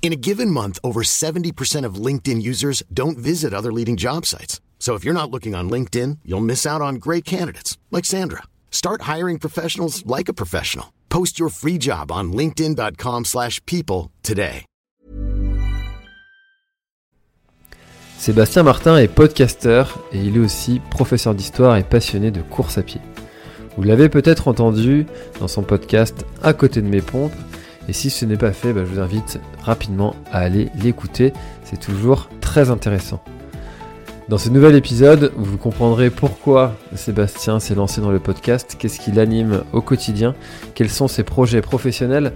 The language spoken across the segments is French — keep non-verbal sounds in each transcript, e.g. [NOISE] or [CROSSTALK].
In a given month, over 70% of LinkedIn users don't visit other leading job sites. So if you're not looking on LinkedIn, you'll miss out on great candidates like Sandra. Start hiring professionals like a professional. Post your free job on linkedin.com/people today. Sébastien Martin est podcasteur et il est aussi professeur d'histoire et passionné de course à pied. Vous l'avez peut-être entendu dans son podcast À côté de mes pompes. Et si ce n'est pas fait, bah, je vous invite rapidement à aller l'écouter. C'est toujours très intéressant. Dans ce nouvel épisode, vous comprendrez pourquoi Sébastien s'est lancé dans le podcast, qu'est-ce qui l'anime au quotidien, quels sont ses projets professionnels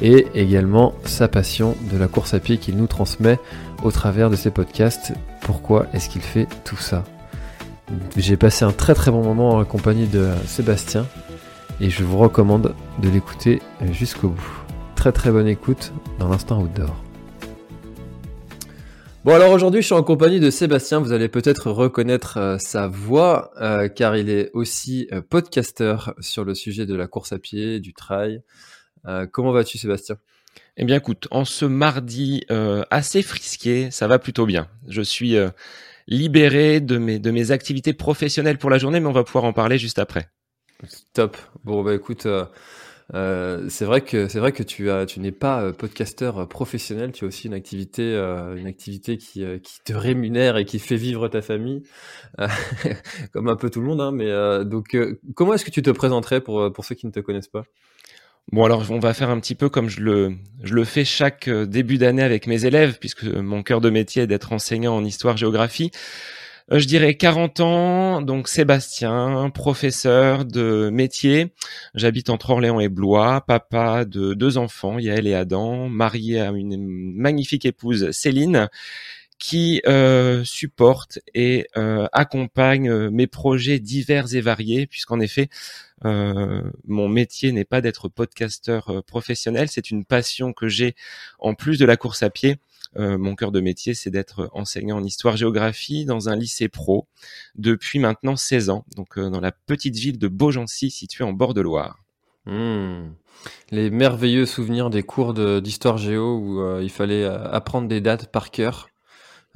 et également sa passion de la course à pied qu'il nous transmet au travers de ses podcasts. Pourquoi est-ce qu'il fait tout ça? J'ai passé un très très bon moment en compagnie de Sébastien et je vous recommande de l'écouter jusqu'au bout. Très très bonne écoute dans l'instant outdoor. Bon alors aujourd'hui je suis en compagnie de Sébastien, vous allez peut-être reconnaître euh, sa voix euh, car il est aussi euh, podcasteur sur le sujet de la course à pied, du trail. Euh, comment vas-tu Sébastien? Eh bien écoute, en ce mardi assez frisqué, ça va plutôt bien. Je suis libéré de mes, de mes activités professionnelles pour la journée, mais on va pouvoir en parler juste après. Top. Bon bah écoute, euh, c'est vrai que c'est vrai que tu as, tu n'es pas euh, podcasteur euh, professionnel, tu as aussi une activité, une activité qui, te rémunère et qui fait vivre ta famille, [LAUGHS] comme un peu tout le monde. Hein, mais donc, comment est-ce que tu te présenterais pour pour ceux qui ne te connaissent pas? Bon alors on va faire un petit peu comme je le, je le fais chaque début d'année avec mes élèves, puisque mon cœur de métier est d'être enseignant en histoire-géographie. Euh, je dirais 40 ans, donc Sébastien, professeur de métier. J'habite entre Orléans et Blois, papa de deux enfants, Yael et Adam, marié à une magnifique épouse Céline, qui euh, supporte et euh, accompagne euh, mes projets divers et variés, puisqu'en effet, euh, mon métier n'est pas d'être podcasteur euh, professionnel, c'est une passion que j'ai en plus de la course à pied. Euh, mon cœur de métier, c'est d'être enseignant en histoire-géographie dans un lycée pro depuis maintenant 16 ans, donc euh, dans la petite ville de Beaugency, située en bord de Loire. Hmm. Les merveilleux souvenirs des cours de- d'histoire géo où euh, il fallait euh, apprendre des dates par cœur.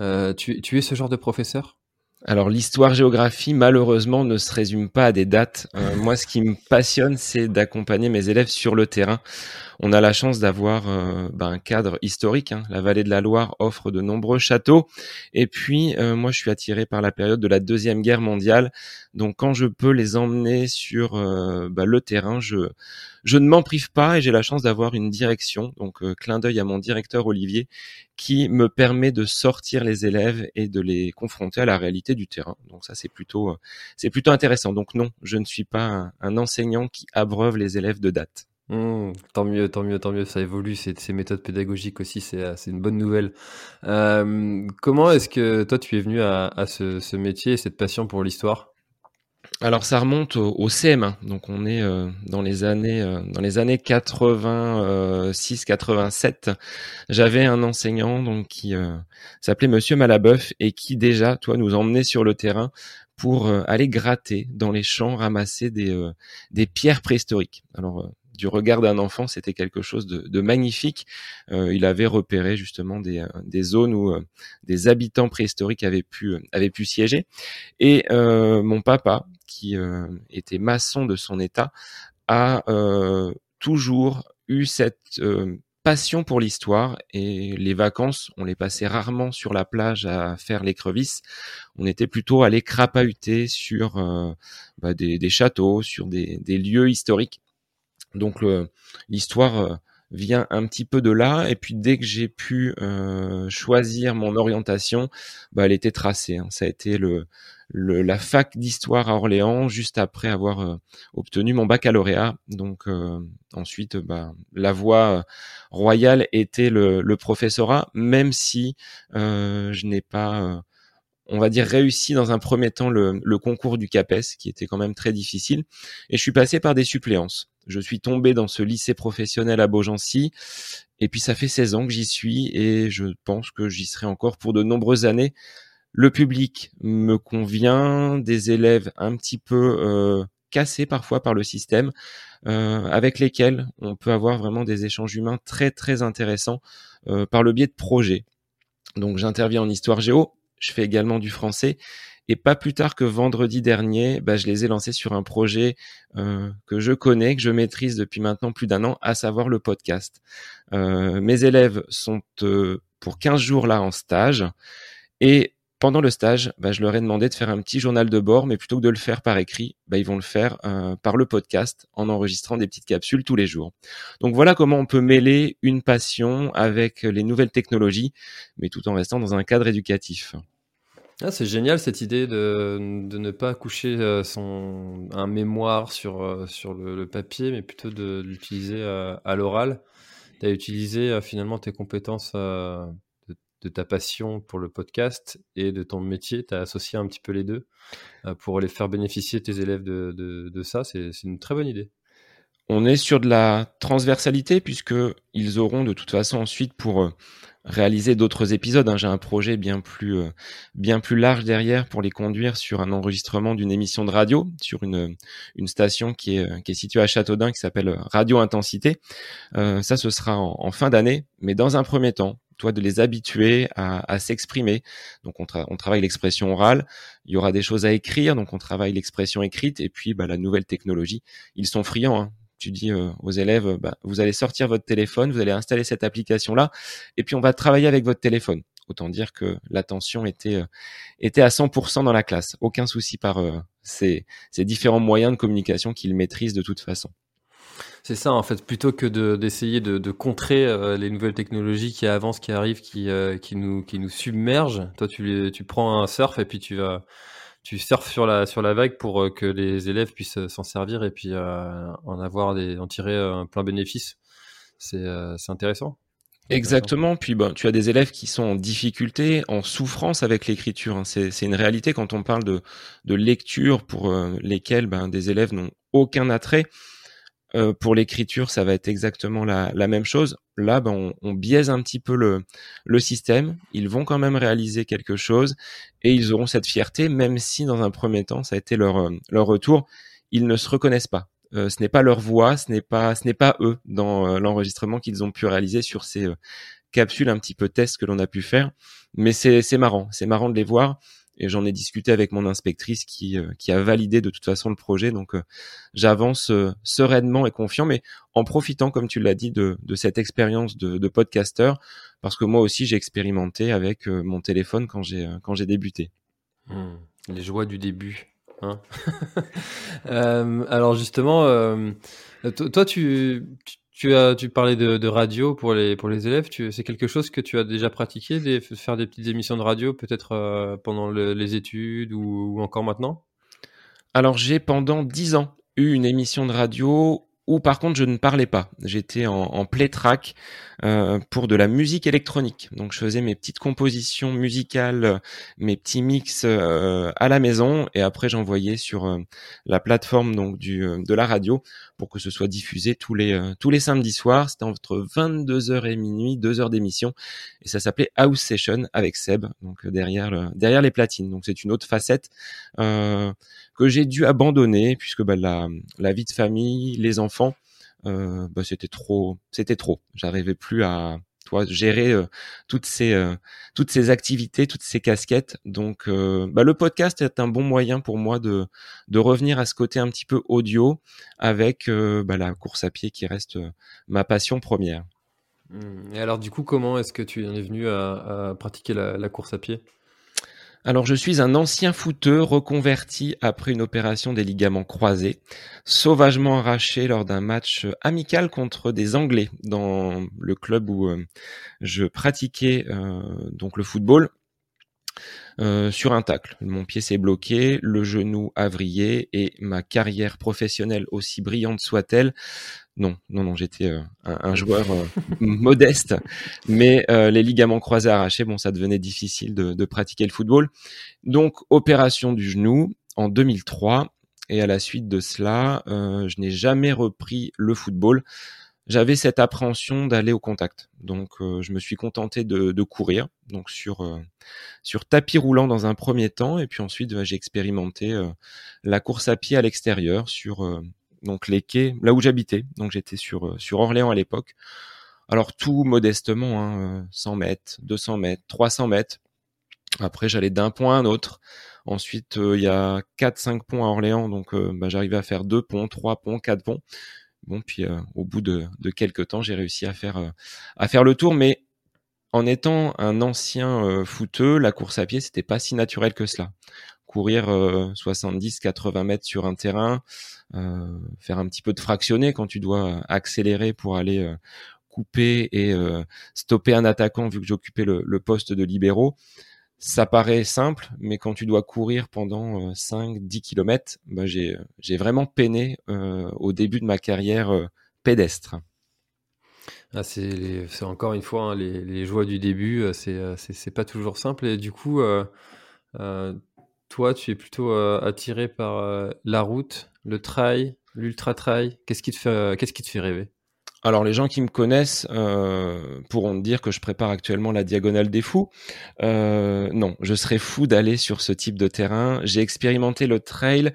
Euh, tu, tu es ce genre de professeur? Alors l'histoire-géographie, malheureusement, ne se résume pas à des dates. Euh, moi, ce qui me passionne, c'est d'accompagner mes élèves sur le terrain. On a la chance d'avoir euh, ben, un cadre historique. hein. La vallée de la Loire offre de nombreux châteaux. Et puis, euh, moi, je suis attiré par la période de la Deuxième Guerre mondiale. Donc, quand je peux les emmener sur euh, ben, le terrain, je, ne m'en prive pas et j'ai la chance d'avoir une direction. Donc, clin d'œil à mon directeur Olivier, qui me permet de sortir les élèves et de les confronter à la réalité du terrain. Donc, ça, c'est plutôt, c'est plutôt intéressant. Donc, non, je ne suis pas un enseignant qui abreuve les élèves de date. Hmm, tant mieux, tant mieux, tant mieux, ça évolue, ces, méthodes pédagogiques aussi, c'est euh, c'est une bonne nouvelle. Euh, comment est-ce que toi tu es venu à, à ce, ce métier et cette passion pour l'histoire? Alors ça remonte au, au CM1, donc on est euh, dans les années euh, dans les années 86 87. J'avais un enseignant donc qui euh, s'appelait Monsieur Malabeuf et qui déjà toi nous emmenait sur le terrain pour aller gratter dans les champs, ramasser des des pierres préhistoriques. Alors du regard d'un enfant, c'était quelque chose de, magnifique. Euh, il avait repéré justement des, euh, zones où euh, des habitants préhistoriques avaient pu siéger. Et mon papa, qui était maçon de son état, a toujours eu cette passion pour l'histoire et les vacances, on les passait rarement sur la plage à faire l'écrevisse. On était plutôt allé crapahuter sur bah, des, châteaux, sur des lieux historiques. Donc l'histoire euh, vient un petit peu de là. Et puis dès que j'ai pu euh, choisir mon orientation, bah, elle était tracée. hein. Ça a été le la fac d'histoire à Orléans juste après avoir obtenu mon baccalauréat. Donc ensuite, bah, la voie royale était le, le professorat, même si je n'ai pas on va dire réussi dans un premier temps le, concours du CAPES, qui était quand même très difficile, et je suis passé par des suppléances. Je suis tombé dans ce lycée professionnel à Beaugency, et puis ça fait 16 ans que j'y suis, et je pense que j'y serai encore pour de nombreuses années. Le public me convient, des élèves un petit peu euh, cassés parfois par le système, euh, avec lesquels on peut avoir vraiment des échanges humains très très intéressants euh, par le biais de projets. Donc j'interviens en histoire géo, je fais également du français. Et pas plus tard que vendredi dernier, bah, je les ai lancés sur un projet euh, que je connais, que je maîtrise depuis maintenant plus d'un an, à savoir le podcast. Euh, mes élèves sont euh, pour 15 jours là en stage. Et pendant le stage, bah, je leur ai demandé de faire un petit journal de bord, mais plutôt que de le faire par écrit, bah, ils vont le faire par le podcast en enregistrant des petites capsules tous les jours. Donc voilà comment on peut mêler une passion avec les nouvelles technologies, mais tout en restant dans un cadre éducatif. Ah, c'est génial cette idée de, ne pas coucher euh, son, un mémoire sur, euh, le, papier, mais plutôt de, l'utiliser euh, à l'oral. Tu as utilisé finalement tes compétences de, ta passion pour le podcast et de ton métier. Tu as associé un petit peu les deux pour les faire bénéficier tes élèves de, de ça. C'est une très bonne idée. On est sur de la transversalité puisque ils auront de toute façon ensuite pour réaliser d'autres épisodes. Hein. J'ai un projet bien plus euh, bien plus large derrière pour les conduire sur un enregistrement d'une émission de radio sur une station qui est située à Châteaudun qui s'appelle Radio Intensité. Euh, ça, ce sera en, fin d'année, mais dans un premier temps, toi de les habituer à, s'exprimer. Donc on, on travaille l'expression orale. Il y aura des choses à écrire, donc on travaille l'expression écrite et puis bah, la nouvelle technologie. Ils sont friands. Hein tu dis euh, aux élèves, bah, vous allez sortir votre téléphone, vous allez installer cette application-là, et puis on va travailler avec votre téléphone. Autant dire que l'attention était euh, était à 100% dans la classe. Aucun souci par euh, ces, ces, différents moyens de communication qu'ils maîtrisent de toute façon. C'est ça, en fait, plutôt que d'essayer de, de, contrer les nouvelles technologies qui avancent, qui arrivent, qui, qui, nous, qui nous submergent, toi, tu, tu prends un surf et puis tu vas tu surfes sur la sur la vague pour euh, que les élèves puissent euh, s'en servir et puis euh, en avoir des en tirer un plein bénéfice. C'est intéressant. Exactement. Puis ben, tu as des élèves qui sont en difficulté, en souffrance avec l'écriture. Hein. C'est une réalité quand on parle de, de lecture pour lesquelles ben, des élèves n'ont aucun attrait. Euh, pour l'écriture, ça va être exactement la, la même chose. Là, ben, on, on, biaise un petit peu le, le système. Ils vont quand même réaliser quelque chose et ils auront cette fierté, même si dans un premier temps, ça a été leur, euh, leur retour. Ils ne se reconnaissent pas. Euh, ce n'est pas leur voix, ce n'est pas, ce n'est pas eux dans l'enregistrement qu'ils ont pu réaliser sur ces capsules un petit peu test que l'on a pu faire. Mais c'est, c'est marrant, c'est marrant de les voir et j'en ai discuté avec mon inspectrice qui, euh, qui a validé de toute façon le projet. Donc euh, j'avance euh, sereinement et confiant, mais en profitant, comme tu l'as dit, de, de cette expérience de, de podcasteur, parce que moi aussi j'ai expérimenté avec mon téléphone quand j'ai quand j'ai débuté. Mmh. les joies du début. Hein [LAUGHS] alors justement, toi tu, tu as, tu parlais de, radio pour les pour les élèves. c'est quelque chose que tu as déjà pratiqué, de faire des petites émissions de radio, peut-être euh, pendant les études ou, encore maintenant? Alors j'ai pendant dix ans eu une émission de radio où par contre je ne parlais pas. J'étais en, en play-track euh, pour de la musique électronique. Donc je faisais mes petites compositions musicales, mes petits mix euh, à la maison et après j'envoyais sur euh, la plateforme donc du de la radio pour que ce soit diffusé tous les tous les samedis soirs. C'était entre 22h et minuit, deux heures d'émission et ça s'appelait House Session avec Seb donc derrière le, derrière les platines. Donc c'est une autre facette que j'ai dû abandonner puisque bah, la, vie de famille, les enfants, euh, bah, c'était trop, c'était trop. J'arrivais plus à gérer euh, toutes ces euh, toutes ces activités, toutes ces casquettes. Donc, bah, le podcast est un bon moyen pour moi de revenir à ce côté un petit peu audio avec la course à pied qui reste ma passion première. Mmh. Et alors, du coup, comment est-ce que tu en es venu à, pratiquer la course à pied? Alors je suis un ancien footeur reconverti après une opération des ligaments croisés, sauvagement arraché lors d'un match amical contre des Anglais dans le club où euh, je pratiquais euh, donc le football. sur un tacle. Mon pied s'est bloqué, le genou a vrillé et ma carrière professionnelle, aussi brillante soit-elle, non, non, non, j'étais un, joueur [LAUGHS] modeste, mais les ligaments croisés arrachés, bon, ça devenait difficile de, pratiquer le football. Donc, opération du genou en 2003, et à la suite de cela, je n'ai jamais repris le football j'avais cette appréhension d'aller au contact. Donc euh, je me suis contenté de, de courir, donc sur euh, sur tapis roulant dans un premier temps, et puis ensuite bah, j'ai expérimenté euh, la course à pied à l'extérieur sur donc les quais, là où j'habitais. Donc j'étais sur sur Orléans à l'époque. Alors tout modestement, hein, 100 mètres, 200 mètres, 300 mètres. Après j'allais d'un point à un autre. Ensuite il y a 4-5 ponts à Orléans, donc bah, j'arrivais à faire deux ponts, trois ponts, quatre ponts. Bon, puis euh, au bout de, quelques temps, j'ai réussi à faire, euh, à faire le tour, mais en étant un ancien euh, footeux, la course à pied, c'était pas si naturel que cela. Courir 70-80 mètres sur un terrain, faire un petit peu de fractionné quand tu dois accélérer pour aller couper et stopper un attaquant vu que j'occupais le, poste de libéraux, ça paraît simple, mais quand tu dois courir pendant 5-10 euh, km, bah j'ai, vraiment peiné euh, au début de ma carrière euh, pédestre. Ah, c'est, encore une fois hein, les, joies du début, c'est, c'est, pas toujours simple. Et du coup, toi, tu es plutôt attiré par la route, le trail, l'ultra trail. Qu'est-ce qui te fait, rêver? Alors les gens qui me connaissent euh, pourront dire que je prépare actuellement la diagonale des fous. Euh, non, je serais fou d'aller sur ce type de terrain. J'ai expérimenté le trail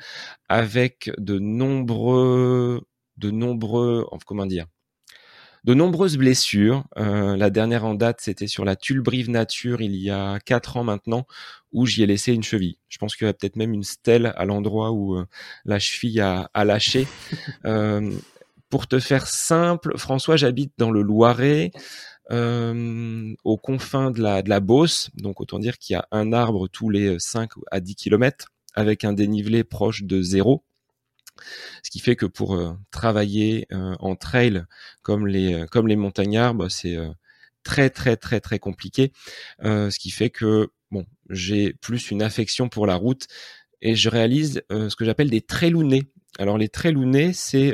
avec de nombreux, de nombreux, comment dire, de nombreuses blessures. Euh, la dernière en date, c'était sur la Tulbrive Nature il y a quatre ans maintenant, où j'y ai laissé une cheville. Je pense qu'il y a peut-être même une stèle à l'endroit où la cheville a, a lâché. [LAUGHS] Pour te faire simple, François, j'habite dans le Loiret, euh, aux confins de la, de la Beauce, donc autant dire qu'il y a un arbre tous les 5 à 10 km, avec un dénivelé proche de zéro. Ce qui fait que pour euh, travailler euh, en trail comme les, comme les montagnards, bah, c'est très très très très compliqué. ce qui fait que bon, j'ai plus une affection pour la route et je réalise ce que j'appelle des trailounés. Alors les trailounés, c'est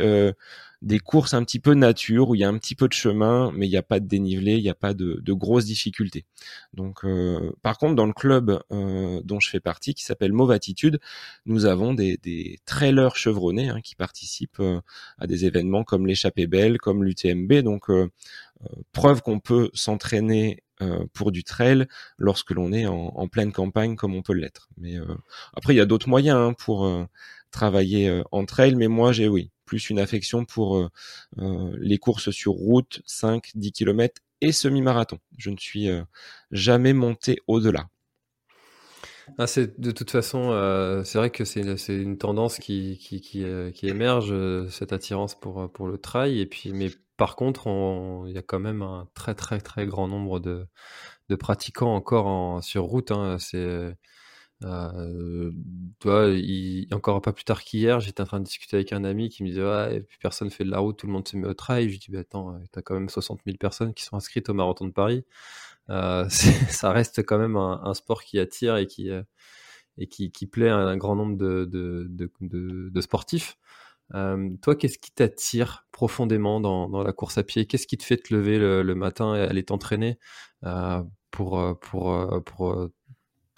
des courses un petit peu nature où il y a un petit peu de chemin, mais il n'y a pas de dénivelé, il n'y a pas de, grosses difficultés. Donc, euh, par contre, dans le club euh, dont je fais partie, qui s'appelle Mauve Attitude, nous avons des, des trailers chevronnés hein, qui participent euh, à des événements comme l'échappée belle, comme l'UTMB. Donc, preuve qu'on peut s'entraîner pour du trail lorsque l'on est en, pleine campagne comme on peut l'être. Mais après, il y a d'autres moyens hein, pour travailler en trail, mais moi j'ai oui plus une affection pour euh, euh, les courses sur route, 5, 10 km et semi-marathon. Je ne suis euh, jamais monté au-delà. Ah, c'est de toute façon, c'est vrai que c'est une, tendance qui, qui, émerge, cette attirance pour, pour le trail. Et puis, mais par contre, il y a quand même un très très très grand nombre de, de pratiquants encore en, sur route. Hein. C'est euh, toi, il, encore pas plus tard qu'hier, j'étais en train de discuter avec un ami qui me disait ouais, personne fait de la route, tout le monde se met au trail. Je dis bah, attends, euh, t'as quand même 60 000 personnes qui sont inscrites au marathon de Paris. Euh, [LAUGHS] ça reste quand même un, sport qui attire et qui euh, et qui, qui, plaît à un grand nombre de, de, de, de sportifs. Euh, toi, qu'est-ce qui t'attire profondément dans, dans, la course à pied? Qu'est-ce qui te fait te lever le, matin et aller t'entraîner euh, pour, pour, pour,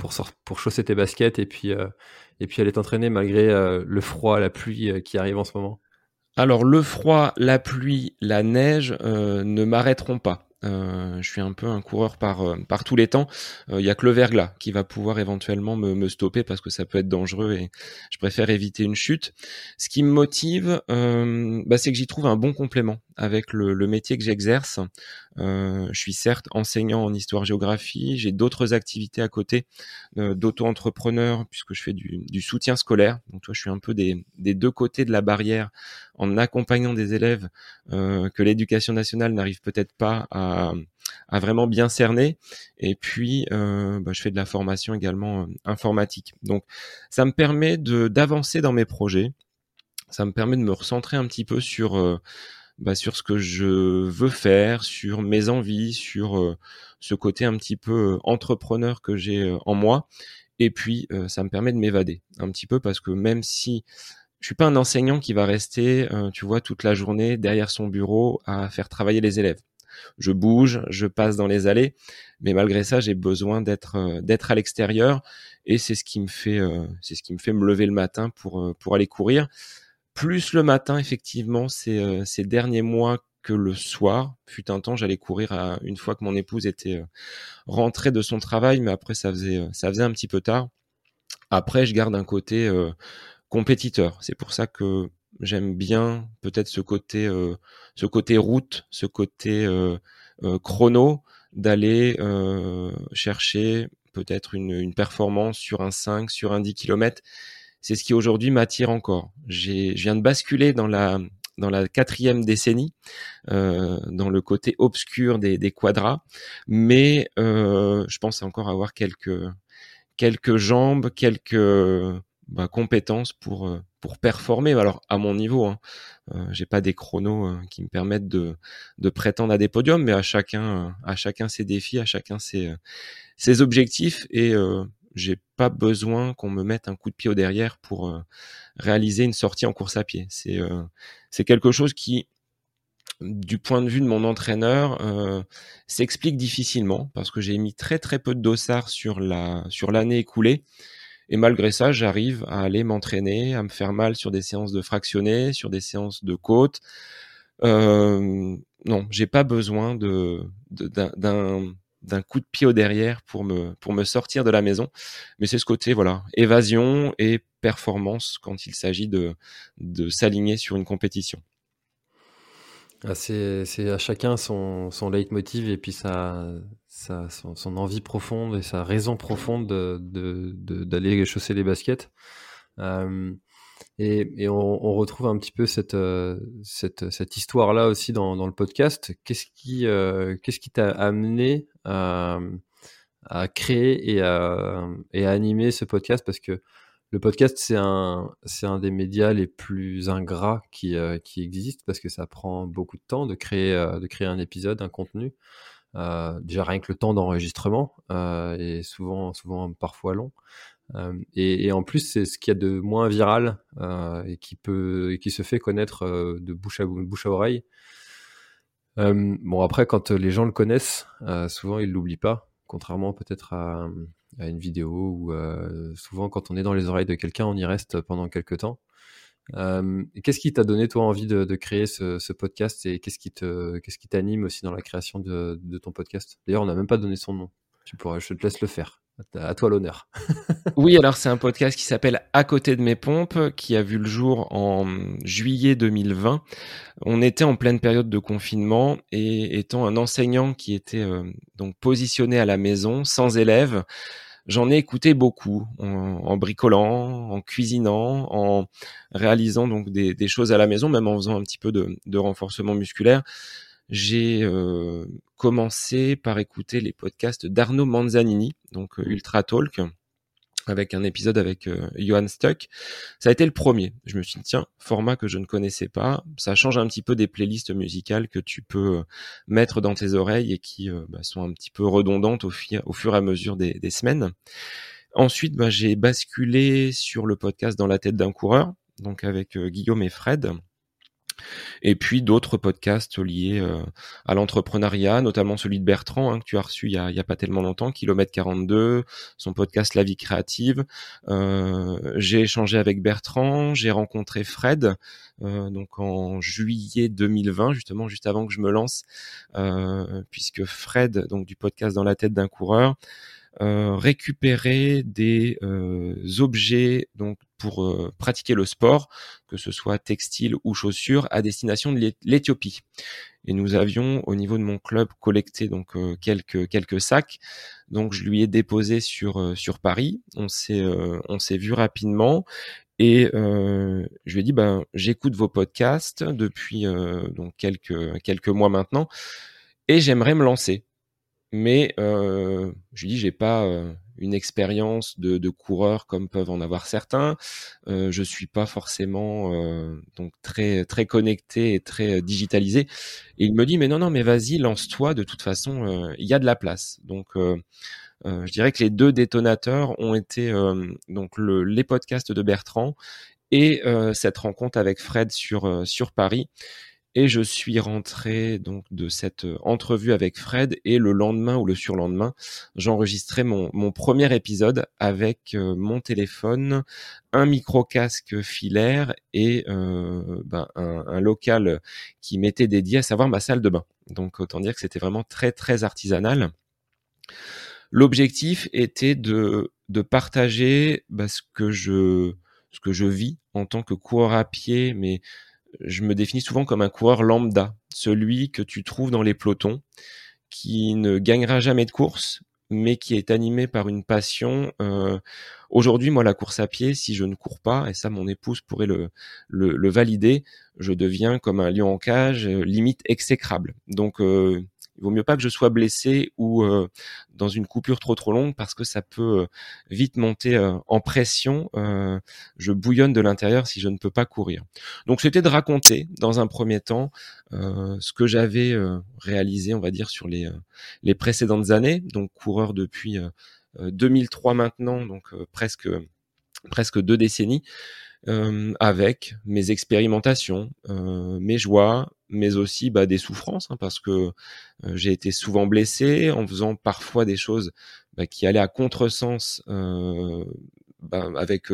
pour, pour chausser tes baskets et puis, euh, et puis aller t'entraîner malgré euh, le froid, la pluie euh, qui arrive en ce moment? Alors le froid, la pluie, la neige ne m'arrêteront pas. Euh, je suis un peu un coureur par euh, par tous les temps. Il euh, y a que le verglas qui va pouvoir éventuellement me, me, stopper parce que ça peut être dangereux et je préfère éviter une chute. Ce qui me motive, bah, c'est que j'y trouve un bon complément avec le, le métier que j'exerce. je suis certes enseignant en histoire-géographie, j'ai d'autres activités à côté d'auto-entrepreneur puisque je fais du, du, soutien scolaire. Donc toi, je suis un peu des, des deux côtés de la barrière en accompagnant des élèves que l'éducation nationale n'arrive peut-être pas à vraiment bien cerner. Et puis, euh, bah, je fais de la formation également euh, informatique. Donc, ça me permet d'avancer dans mes projets. Ça me permet de me recentrer un petit peu sur euh, bah, sur ce que je veux faire, sur mes envies, sur ce côté un petit peu entrepreneur que j'ai en moi. Et puis, ça me permet de m'évader un petit peu parce que même si je suis pas un enseignant qui va rester, tu vois, toute la journée derrière son bureau à faire travailler les élèves je bouge, je passe dans les allées, mais malgré ça, j'ai besoin d'être euh, d'être à l'extérieur et c'est ce qui me fait euh, c'est ce qui me fait me lever le matin pour euh, pour aller courir. Plus le matin, effectivement, ces, ces derniers mois que le soir. Fut un temps, j'allais courir à, une fois que mon épouse était rentrée de son travail, mais après ça faisait ça faisait un petit peu tard. Après, je garde un côté compétiteur. C'est pour ça que J'aime bien peut-être ce côté, euh, ce côté route, ce côté euh, euh, chrono, d'aller chercher peut-être une, performance sur un 5, sur un 10 km. C'est ce qui aujourd'hui m'attire encore. Je viens de basculer dans la dans la quatrième décennie, dans le côté obscur des, des quadras, mais je pense encore avoir quelques quelques jambes, quelques bah, compétences pour euh, pour performer. Alors à mon niveau, hein, euh, j'ai pas des chronos euh, qui me permettent de de prétendre à des podiums, mais à chacun à chacun ses défis, à chacun ses ses objectifs et j'ai pas besoin qu'on me mette un coup de pied au derrière pour réaliser une sortie en course à pied. C'est c'est quelque chose qui du point de vue de mon entraîneur, euh, s'explique difficilement parce que j'ai mis très très peu de dossards sur la sur l'année écoulée et malgré ça, j'arrive à aller m'entraîner, à me faire mal sur des séances de fractionnés, sur des séances de côte. Euh, non, j'ai pas besoin d'un, d'un coup de pied au derrière pour me, pour me sortir de la maison. Mais c'est ce côté, voilà, évasion et performance quand il s'agit de, de s'aligner sur une compétition. Ah, c'est, à chacun son, son leitmotiv et puis sa, sa, son, envie profonde et sa raison profonde de, de, d'aller chausser les baskets. Euh, et, on, retrouve un petit peu cette, euh, cette, histoire-là aussi dans, le podcast. Qu'est-ce qui, euh, qu'est-ce t'a amené à, à créer et à, et à animer ce podcast? Parce que le podcast, c'est un, un des médias les plus ingrats qui, euh, qui existent parce que ça prend beaucoup de temps de créer, euh, de créer un épisode, un contenu. Euh, déjà rien que le temps d'enregistrement euh, est souvent, souvent parfois long. Et, en plus, c'est ce qu'il y a de moins viral et qui peut, qui se fait connaître de bouche à bouche à oreille. bon après, quand les gens le connaissent, souvent ils l'oublient pas, contrairement peut-être à à une vidéo ou euh, souvent quand on est dans les oreilles de quelqu'un, on y reste pendant quelques temps. Euh, qu'est-ce qui t'a donné toi envie de, créer ce, podcast et qu'est-ce qui te qu'est-ce qui t'anime aussi dans la création de ton podcast? D'ailleurs, on n'a même pas donné son nom. Tu pourras, je te laisse le faire. À toi l'honneur. [LAUGHS] oui, alors c'est un podcast qui s'appelle À côté de mes pompes, qui a vu le jour en juillet 2020. On était en pleine période de confinement et étant un enseignant qui était euh, donc positionné à la maison, sans élèves, j'en ai écouté beaucoup en, bricolant, en cuisinant, en réalisant donc des, choses à la maison, même en faisant un petit peu de renforcement musculaire j'ai euh, commencé par écouter les podcasts d'Arnaud Manzanini, donc euh, Ultra Talk, avec un épisode avec euh, Johan Stuck. Ça a été le premier. Je me suis dit, tiens, format que je ne connaissais pas. Ça change un petit peu des playlists musicales que tu peux mettre dans tes oreilles et qui bah, sont un petit peu redondantes au, au fur et à mesure des, des semaines. Ensuite, bah, j'ai basculé sur le podcast Dans la tête d'un coureur, donc avec Guillaume et Fred et puis d'autres podcasts liés euh, à l'entrepreneuriat, notamment celui de Bertrand hein, que tu as reçu il y a, pas tellement longtemps, Kilomètre 42, son podcast La vie créative. Euh, j'ai échangé avec Bertrand, j'ai rencontré Fred, euh, donc en juillet 2020, justement juste avant que je me lance, puisque Fred, donc du podcast Dans la tête d'un coureur, récupérer des euh, objets donc pour euh, pratiquer le sport, que ce soit textile ou chaussures, à destination de l'Éthiopie. Et nous avions au niveau de mon club collecté donc quelques quelques sacs. Donc je lui ai déposé sur sur Paris. On s'est on s'est vu rapidement et je lui ai dit ben j'écoute vos podcasts depuis donc quelques quelques mois maintenant et j'aimerais me lancer mais euh, je lui dis j'ai pas euh, une expérience de, de, coureur comme peuvent en avoir certains. Euh, je suis pas forcément euh, donc très très connecté et très euh, digitalisé. Et il me dit mais non non mais vas-y lance-toi de toute façon il y a de la place. Donc je dirais que les deux détonateurs ont été donc le, les podcasts de Bertrand et cette rencontre avec Fred sur sur Paris et je suis rentré donc de cette euh, entrevue avec Fred et le lendemain ou le surlendemain, j'enregistrais mon, mon, premier épisode avec euh, mon téléphone, un micro casque filaire et euh, ben, un, local qui m'était dédié, à savoir ma salle de bain. Donc autant dire que c'était vraiment très très artisanal. L'objectif était de, de partager ben, ce que je ce que je vis en tant que coureur à pied, mais je me définis souvent comme un coureur lambda, celui que tu trouves dans les pelotons, qui ne gagnera jamais de course, mais qui est animé par une passion. Euh, aujourd'hui, moi, la course à pied, si je ne cours pas, et ça, mon épouse pourrait le, le, valider, je deviens comme un lion en cage, euh, limite exécrable. Donc, euh, il vaut mieux pas que je sois blessé ou euh, dans une coupure trop trop longue parce que ça peut euh, vite monter euh, en pression. je bouillonne de l'intérieur si je ne peux pas courir. Donc c'était de raconter dans un premier temps ce que j'avais réalisé, on va dire, sur les, les précédentes années. Donc coureur depuis 2003 maintenant, donc presque presque deux décennies. Euh, avec mes expérimentations, euh, mes joies, mais aussi bah, des souffrances, hein, parce que euh, j'ai été souvent blessé en faisant parfois des choses bah, qui allaient à contresens, bah, avec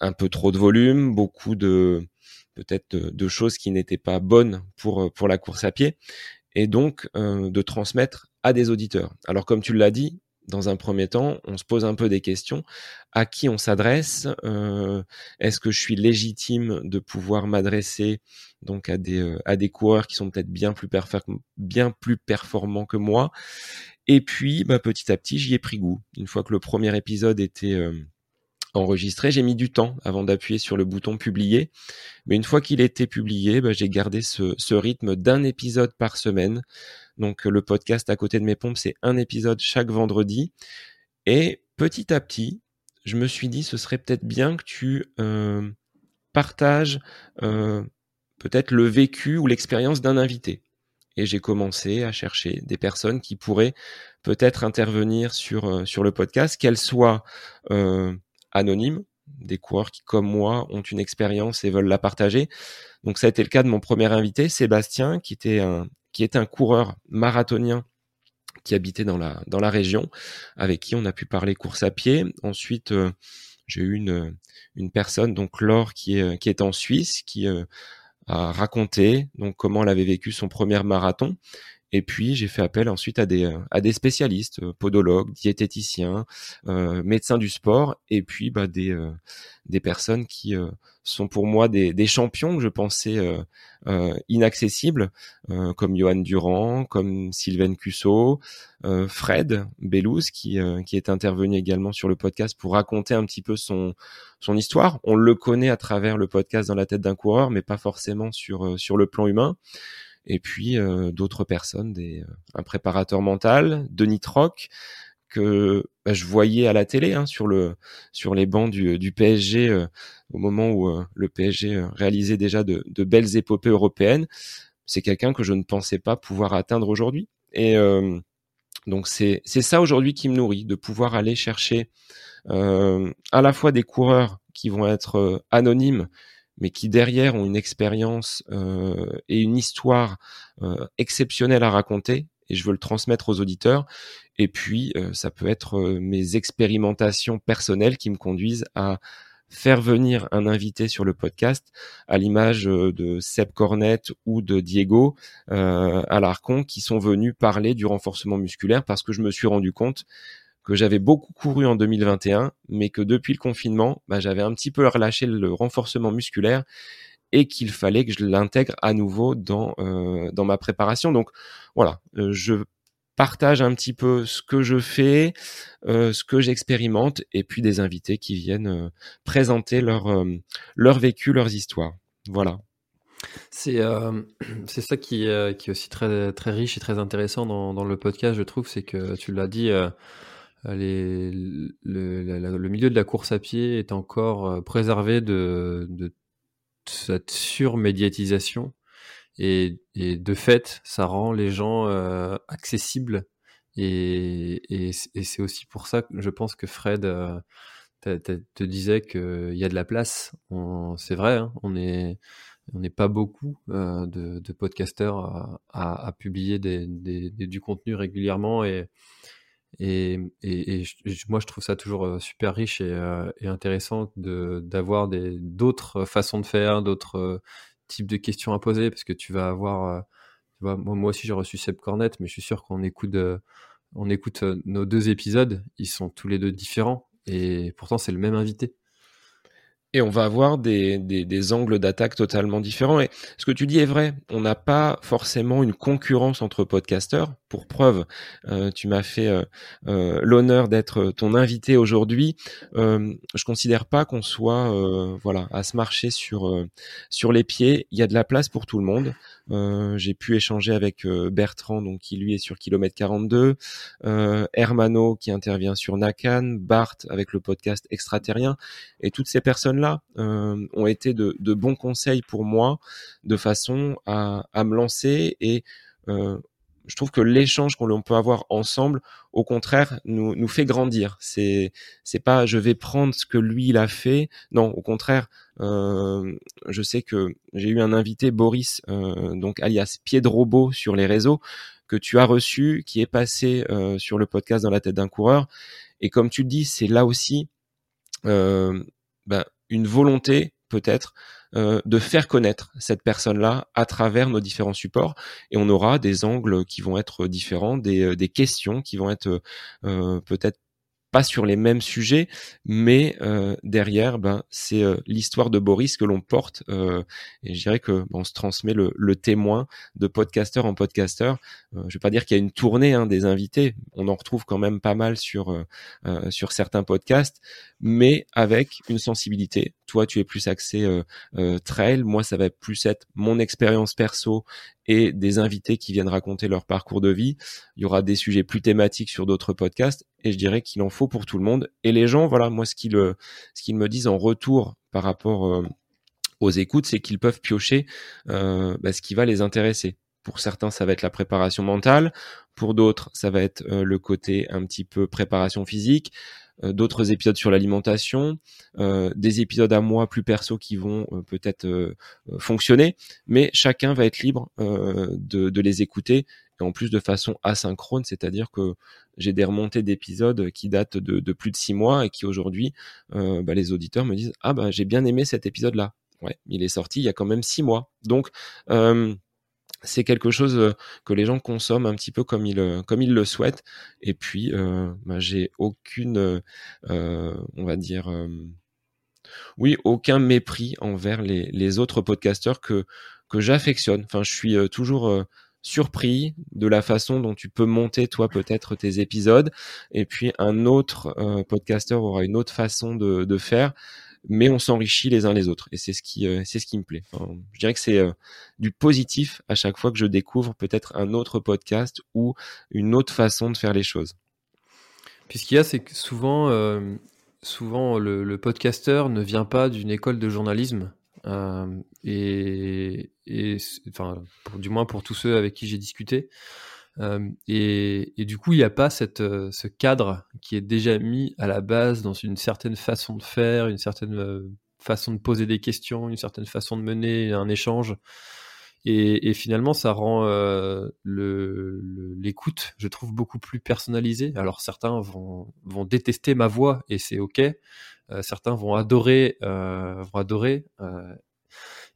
un peu trop de volume, beaucoup de peut-être de, de, choses qui n'étaient pas bonnes pour pour la course à pied, et donc de transmettre à des auditeurs. Alors comme tu l'as dit, dans un premier temps, on se pose un peu des questions. À qui on s'adresse euh, Est-ce que je suis légitime de pouvoir m'adresser donc à des euh, à des coureurs qui sont peut-être bien plus performants que moi? Et puis, bah, petit à petit, j'y ai pris goût. Une fois que le premier épisode était euh, enregistré. J'ai mis du temps avant d'appuyer sur le bouton publier. Mais une fois qu'il était publié, bah, j'ai gardé ce, ce rythme d'un épisode par semaine. Donc le podcast à côté de mes pompes, c'est un épisode chaque vendredi. Et petit à petit, je me suis dit, ce serait peut-être bien que tu euh, partages euh, peut-être le vécu ou l'expérience d'un invité. Et j'ai commencé à chercher des personnes qui pourraient peut-être intervenir sur, euh, sur le podcast, qu'elles soient anonymes, des coureurs qui, comme moi, ont une expérience et veulent la partager. Donc ça a été le cas de mon premier invité, Sébastien, qui était un, qui est un coureur marathonien qui habitait dans la, dans la région, avec qui on a pu parler course à pied. Ensuite, euh, j'ai eu une, une personne, donc Laure, qui est, qui est en Suisse, qui euh, a raconté donc comment elle avait vécu son premier marathon. Et puis j'ai fait appel ensuite à des à des spécialistes, euh, podologues, diététiciens, euh, médecins du sport, et puis bah, des euh, des personnes qui euh, sont pour moi des, des champions que je pensais inaccessibles, comme Johan Durand, comme Sylvain Cusso, Fred Bellouz qui qui est intervenu également sur le podcast pour raconter un petit peu son son histoire. On le connaît à travers le podcast dans la tête d'un coureur, mais pas forcément sur sur le plan humain et puis euh, d'autres personnes, des, euh, un préparateur mental, Denis Troc, que bah, je voyais à la télé hein, sur le sur les bancs du, du PSG euh, au moment où le PSG réalisait déjà de, de, belles épopées européennes. C'est quelqu'un que je ne pensais pas pouvoir atteindre aujourd'hui. Et donc c'est c'est ça aujourd'hui qui me nourrit, de pouvoir aller chercher à la fois des coureurs qui vont être anonymes mais qui derrière ont une expérience euh, et une histoire euh, exceptionnelle à raconter, et je veux le transmettre aux auditeurs. Et puis, euh, ça peut être mes expérimentations personnelles qui me conduisent à faire venir un invité sur le podcast, à l'image de Seb Cornette ou de Diego euh, Alarcon, qui sont venus parler du renforcement musculaire parce que je me suis rendu compte que j'avais beaucoup couru en 2021, mais que depuis le confinement, bah, j'avais un petit peu relâché le renforcement musculaire et qu'il fallait que je l'intègre à nouveau dans euh, dans ma préparation. Donc voilà, euh, je partage un petit peu ce que je fais, euh, ce que j'expérimente, et puis des invités qui viennent présenter leur leur vécu, leurs histoires. Voilà. C'est euh, [CLEARS THROAT] ça qui, qui est aussi très, très riche et très intéressant dans, le podcast, je trouve, c'est que tu l'as dit, les, le, milieu de la course à pied est encore préservé de, cette surmédiatisation. Et, de fait, ça rend les gens accessibles. Et, c'est aussi pour ça que je pense que Fred te disait qu'il y a de la place. C'est vrai, hein, on est on n'est pas beaucoup euh, de, de, podcasteurs à, publier du contenu régulièrement. Et, et, moi je trouve ça toujours super riche et, intéressant d'avoir d'autres façons de faire, d'autres types de questions à poser parce que tu vas avoir, tu vois, moi, moi, aussi j'ai reçu Seb Cornette, mais je suis sûr qu'on écoute, on écoute nos deux épisodes, ils sont tous les deux différents et pourtant c'est le même invité. Et on va avoir des, des, des angles d'attaque totalement différents. Et ce que tu dis est vrai. On n'a pas forcément une concurrence entre podcasteurs. Pour preuve, euh, tu m'as fait euh, euh, l'honneur d'être ton invité aujourd'hui. Euh, je considère pas qu'on soit euh, voilà à se marcher sur euh, sur les pieds. Il y a de la place pour tout le monde. J'ai pu échanger avec Bertrand, donc qui lui est sur kilomètre 42, Hermano qui intervient sur Nakan, Bart avec le podcast Extraterrien, et toutes ces personnes-là ont été de, de, bons conseils pour moi, de façon à, à me lancer et euh, je trouve que l'échange qu'on peut avoir ensemble, au contraire, nous, nous fait grandir. C'est c'est pas je vais prendre ce que lui il a fait. Non, au contraire, euh, je sais que j'ai eu un invité Boris, euh, donc alias Pied de Robot sur les réseaux, que tu as reçu, qui est passé euh, sur le podcast dans la tête d'un coureur. Et comme tu le dis, c'est là aussi euh, ben, une volonté peut-être euh, de faire connaître cette personne-là à travers nos différents supports. Et on aura des angles qui vont être différents, des, euh, questions qui vont être euh, peut-être pas sur les mêmes sujets, mais euh, derrière, ben, c'est euh, l'histoire de Boris que l'on porte. Euh, et je dirais que ben, on se transmet le, témoin de podcasteur en podcasteur. Je vais pas dire qu'il y a une tournée hein, des invités. On en retrouve quand même pas mal sur sur certains podcasts, mais avec une sensibilité. Toi, tu es plus axé trail. Moi, ça va plus être mon expérience perso et des invités qui viennent raconter leur parcours de vie. Il y aura des sujets plus thématiques sur d'autres podcasts et je dirais qu'il en faut pour tout le monde. Et les gens, voilà, moi ce qu'ils ce qu'ils me disent en retour par rapport euh, aux écoutes, c'est qu'ils peuvent piocher euh, bah, ce qui va les intéresser. Pour certains, ça va être la préparation mentale. Pour d'autres, ça va être euh, le côté un petit peu préparation physique. Euh, d'autres épisodes sur l'alimentation, euh, des épisodes à moi plus perso qui vont euh, peut-être fonctionner, mais chacun va être libre de, les écouter et en plus de façon asynchrone, c'est-à-dire que j'ai des remontées d'épisodes qui datent de, de, plus de six mois et qui aujourd'hui, bah, les auditeurs me disent ah bah j'ai bien aimé cet épisode-là. Ouais, il est sorti il y a quand même six mois. Donc c'est quelque chose euh, que les gens consomment un petit peu comme ils euh, comme ils le souhaitent. Et puis euh, bah, j'ai aucune euh, on va dire oui aucun mépris envers les, autres podcasteurs que que j'affectionne. Enfin je suis toujours surpris de la façon dont tu peux monter toi peut-être tes épisodes. Et puis un autre podcasteur aura une autre façon de faire mais on s'enrichit les uns les autres et c'est ce qui euh, c'est ce qui me plaît. je dirais que c'est euh, du positif à chaque fois que je découvre peut-être un autre podcast ou une autre façon de faire les choses. Puis ce qu'il y a, c'est que souvent, euh, souvent le, le, podcasteur ne vient pas d'une école de journalisme. et, et enfin, du moins pour tous ceux avec qui j'ai discuté, et, et, du coup, il n'y a pas euh, ce cadre qui est déjà mis à la base dans une certaine façon de faire, une certaine euh, façon de poser des questions, une certaine façon de mener un échange. Et, finalement, ça rend euh, l'écoute, je trouve, beaucoup plus personnalisée. Alors certains vont, détester ma voix et c'est ok. Euh, certains vont adorer, euh, vont adorer.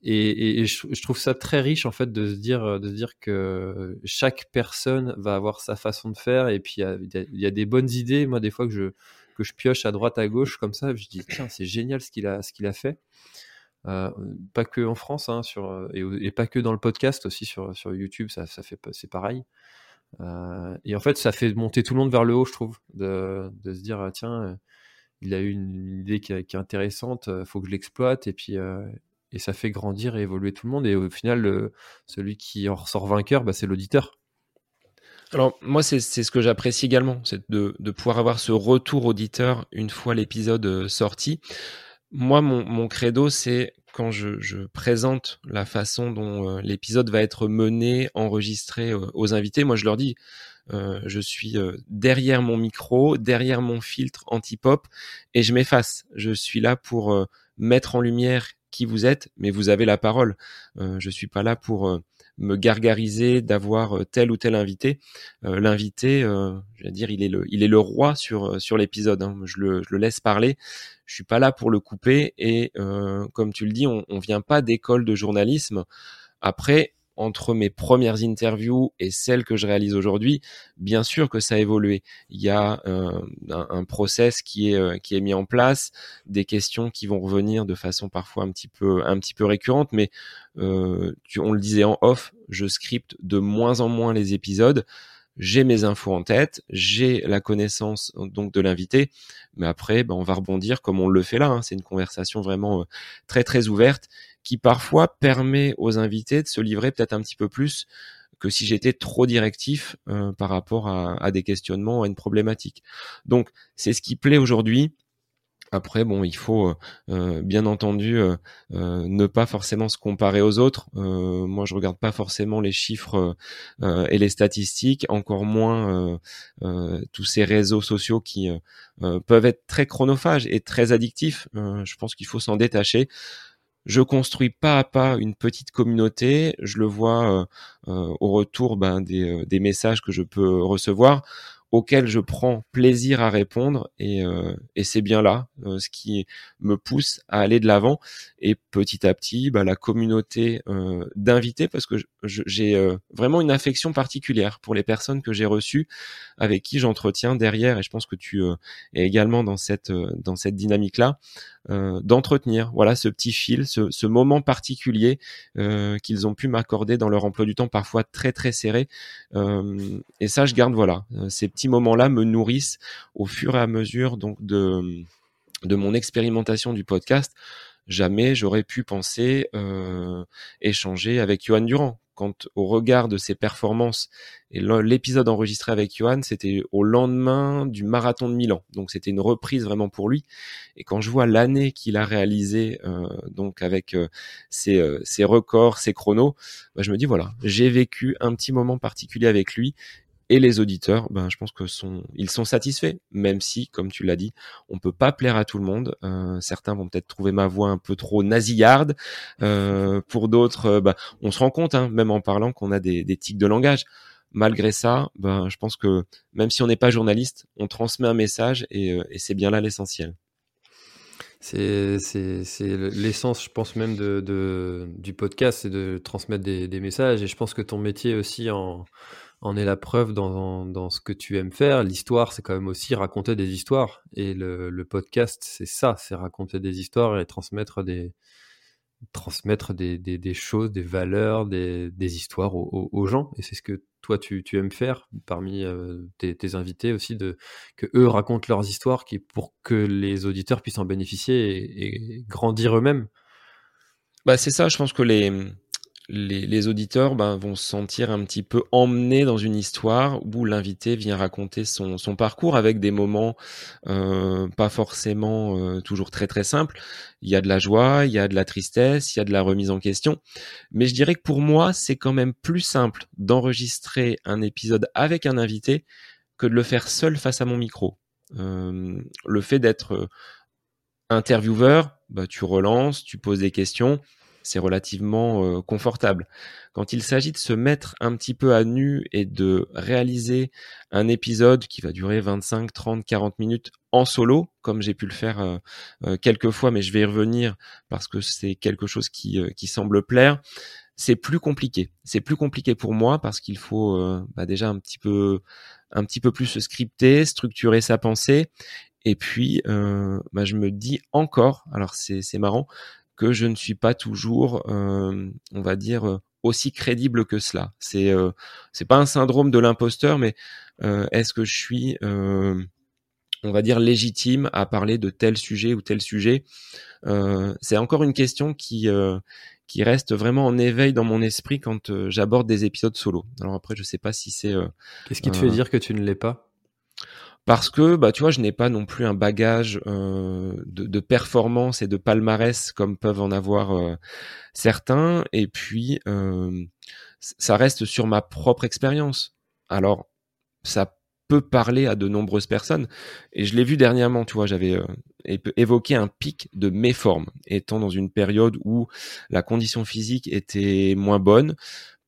Et, je, trouve ça très riche en fait de se dire de se dire que chaque personne va avoir sa façon de faire et puis il y a, des bonnes idées. Moi, des fois que je que je pioche à droite à gauche comme ça, je dis tiens c'est génial ce qu'il a ce qu'il a fait. Euh, pas que en France, hein, sur, et, pas que dans le podcast, aussi sur, sur YouTube, ça, ça fait c'est pareil. Euh, et en fait, ça fait monter tout le monde vers le haut, je trouve, de, de se dire tiens, il a eu une idée qui, est intéressante, faut que je l'exploite, et puis euh, et ça fait grandir et évoluer tout le monde. Et au final, celui qui en ressort vainqueur, bah, c'est l'auditeur. Alors moi, c'est ce que j'apprécie également, c'est de, pouvoir avoir ce retour auditeur une fois l'épisode euh, sorti. Moi, mon, credo, c'est quand je, je, présente la façon dont euh, l'épisode va être mené, enregistré euh, aux invités, moi je leur dis, je suis derrière mon micro, derrière mon filtre anti-pop, et je m'efface. Je suis là pour mettre en lumière qui vous êtes, mais vous avez la parole. je suis pas là pour me gargariser d'avoir euh, tel ou tel invité. Euh, l'invité, euh, je veux dire, il est le, roi sur l'épisode. Hein. Je, le, laisse parler. Je suis pas là pour le couper. Et comme tu le dis, on, on vient pas d'école de journalisme. Après, entre mes premières interviews et celles que je réalise aujourd'hui, bien sûr que ça a évolué. Il y a euh, un, process qui est euh, qui est mis en place, des questions qui vont revenir de façon parfois un petit peu un petit peu récurrente, mais euh, on le disait en off, je scripte de moins en moins les épisodes j'ai mes infos en tête, j'ai la connaissance donc de l'invité, mais après, ben, on va rebondir comme on le fait là. Hein. C'est une conversation vraiment très très ouverte qui parfois permet aux invités de se livrer peut-être un petit peu plus que si j'étais trop directif euh, par rapport à, à, des questionnements, à une problématique. Donc c'est ce qui plaît aujourd'hui. Après, bon, il faut euh, euh, bien entendu euh, ne pas forcément se comparer aux autres. moi, je regarde pas forcément les chiffres et les statistiques, encore moins tous ces réseaux sociaux qui peuvent être très chronophages et très addictifs. je pense qu'il faut s'en détacher. Je construis pas à pas une petite communauté. Je le vois au retour ben, des, des messages que je peux recevoir auquel je prends plaisir à répondre et, euh, c'est bien là euh, ce qui me pousse à aller de l'avant et petit à petit bah, la communauté euh, d'invités parce que j'ai euh, vraiment une affection particulière pour les personnes que j'ai reçues avec qui j'entretiens derrière et je pense que tu euh, es également dans cette dans cette dynamique là d'entretenir voilà ce petit fil ce, ce moment particulier qu'ils ont pu m'accorder dans leur emploi du temps parfois très très serré et ça je garde voilà ces petits moments-là me nourrissent au fur et à mesure donc de, de mon expérimentation du podcast. Jamais j'aurais pu penser euh, échanger avec Johan Durand. Quand au regard de ses performances, et l'épisode enregistré avec Johan, c'était au lendemain du marathon de Milan, donc c'était une reprise vraiment pour lui. Et quand je vois l'année qu'il a réalisé, euh, donc avec euh, ses, ses, records, ses chronos, bah, je me dis voilà, j'ai vécu un petit moment particulier avec lui et les auditeurs, ben, je pense que sont, ils sont satisfaits, même si, comme tu l'as dit, on peut pas plaire à tout le monde. Euh, certains vont peut-être trouver ma voix un peu trop nasillarde. Euh, pour d'autres, euh, ben, on se rend compte, hein, même en parlant, qu'on a des, tics de langage. Malgré ça, ben, je pense que même si on n'est pas journaliste, on transmet un message et, et c'est bien là l'essentiel. C'est l'essence, je pense même de, de du podcast, c'est de transmettre des, des, messages. Et je pense que ton métier aussi en en est la preuve dans, dans ce que tu aimes faire. L'histoire, c'est quand même aussi raconter des histoires. Et le, podcast, c'est ça, c'est raconter des histoires et transmettre des, transmettre des, choses, des valeurs, des, histoires aux, gens. Et c'est ce que toi, tu, aimes faire parmi euh, tes, invités aussi, de, que eux racontent leurs histoires qui, pour que les auditeurs puissent en bénéficier et, et grandir eux-mêmes. Bah, c'est ça, je pense que les, les, les, auditeurs ben, vont se sentir un petit peu emmenés dans une histoire où l'invité vient raconter son, son, parcours avec des moments euh, pas forcément euh, toujours très très simples. Il y a de la joie, il y a de la tristesse, il y a de la remise en question. Mais je dirais que pour moi, c'est quand même plus simple d'enregistrer un épisode avec un invité que de le faire seul face à mon micro. Euh, le fait d'être intervieweur, bah, tu relances, tu poses des questions c'est relativement euh, confortable. Quand il s'agit de se mettre un petit peu à nu et de réaliser un épisode qui va durer 25, 30, 40 minutes en solo, comme j'ai pu le faire euh, euh, quelques fois, mais je vais y revenir parce que c'est quelque chose qui, qui semble plaire, c'est plus compliqué. C'est plus compliqué pour moi parce qu'il faut bah déjà un petit peu un petit peu plus se scripter, structurer sa pensée. Et puis, euh, bah je me dis encore, alors c'est marrant, que je ne suis pas toujours, euh, on va dire, euh, aussi crédible que cela. C'est euh, c'est pas un syndrome de l'imposteur, mais euh, est-ce que je suis on va dire, légitime à parler de tel sujet ou tel sujet? Euh, c'est encore une question qui, euh, qui reste vraiment en éveil dans mon esprit quand euh, j'aborde des épisodes solo. Alors après, je sais pas si c'est... Qu'est-ce qui te fait dire que tu ne l'es pas? Parce que bah tu vois je n'ai pas non plus un bagage de, de, performance et de palmarès comme peuvent en avoir certains et puis ça reste sur ma propre expérience alors ça peut parler à de nombreuses personnes. Et je l'ai vu dernièrement, tu vois, j'avais euh, évoqué un pic de méforme, étant dans une période où la condition physique était moins bonne,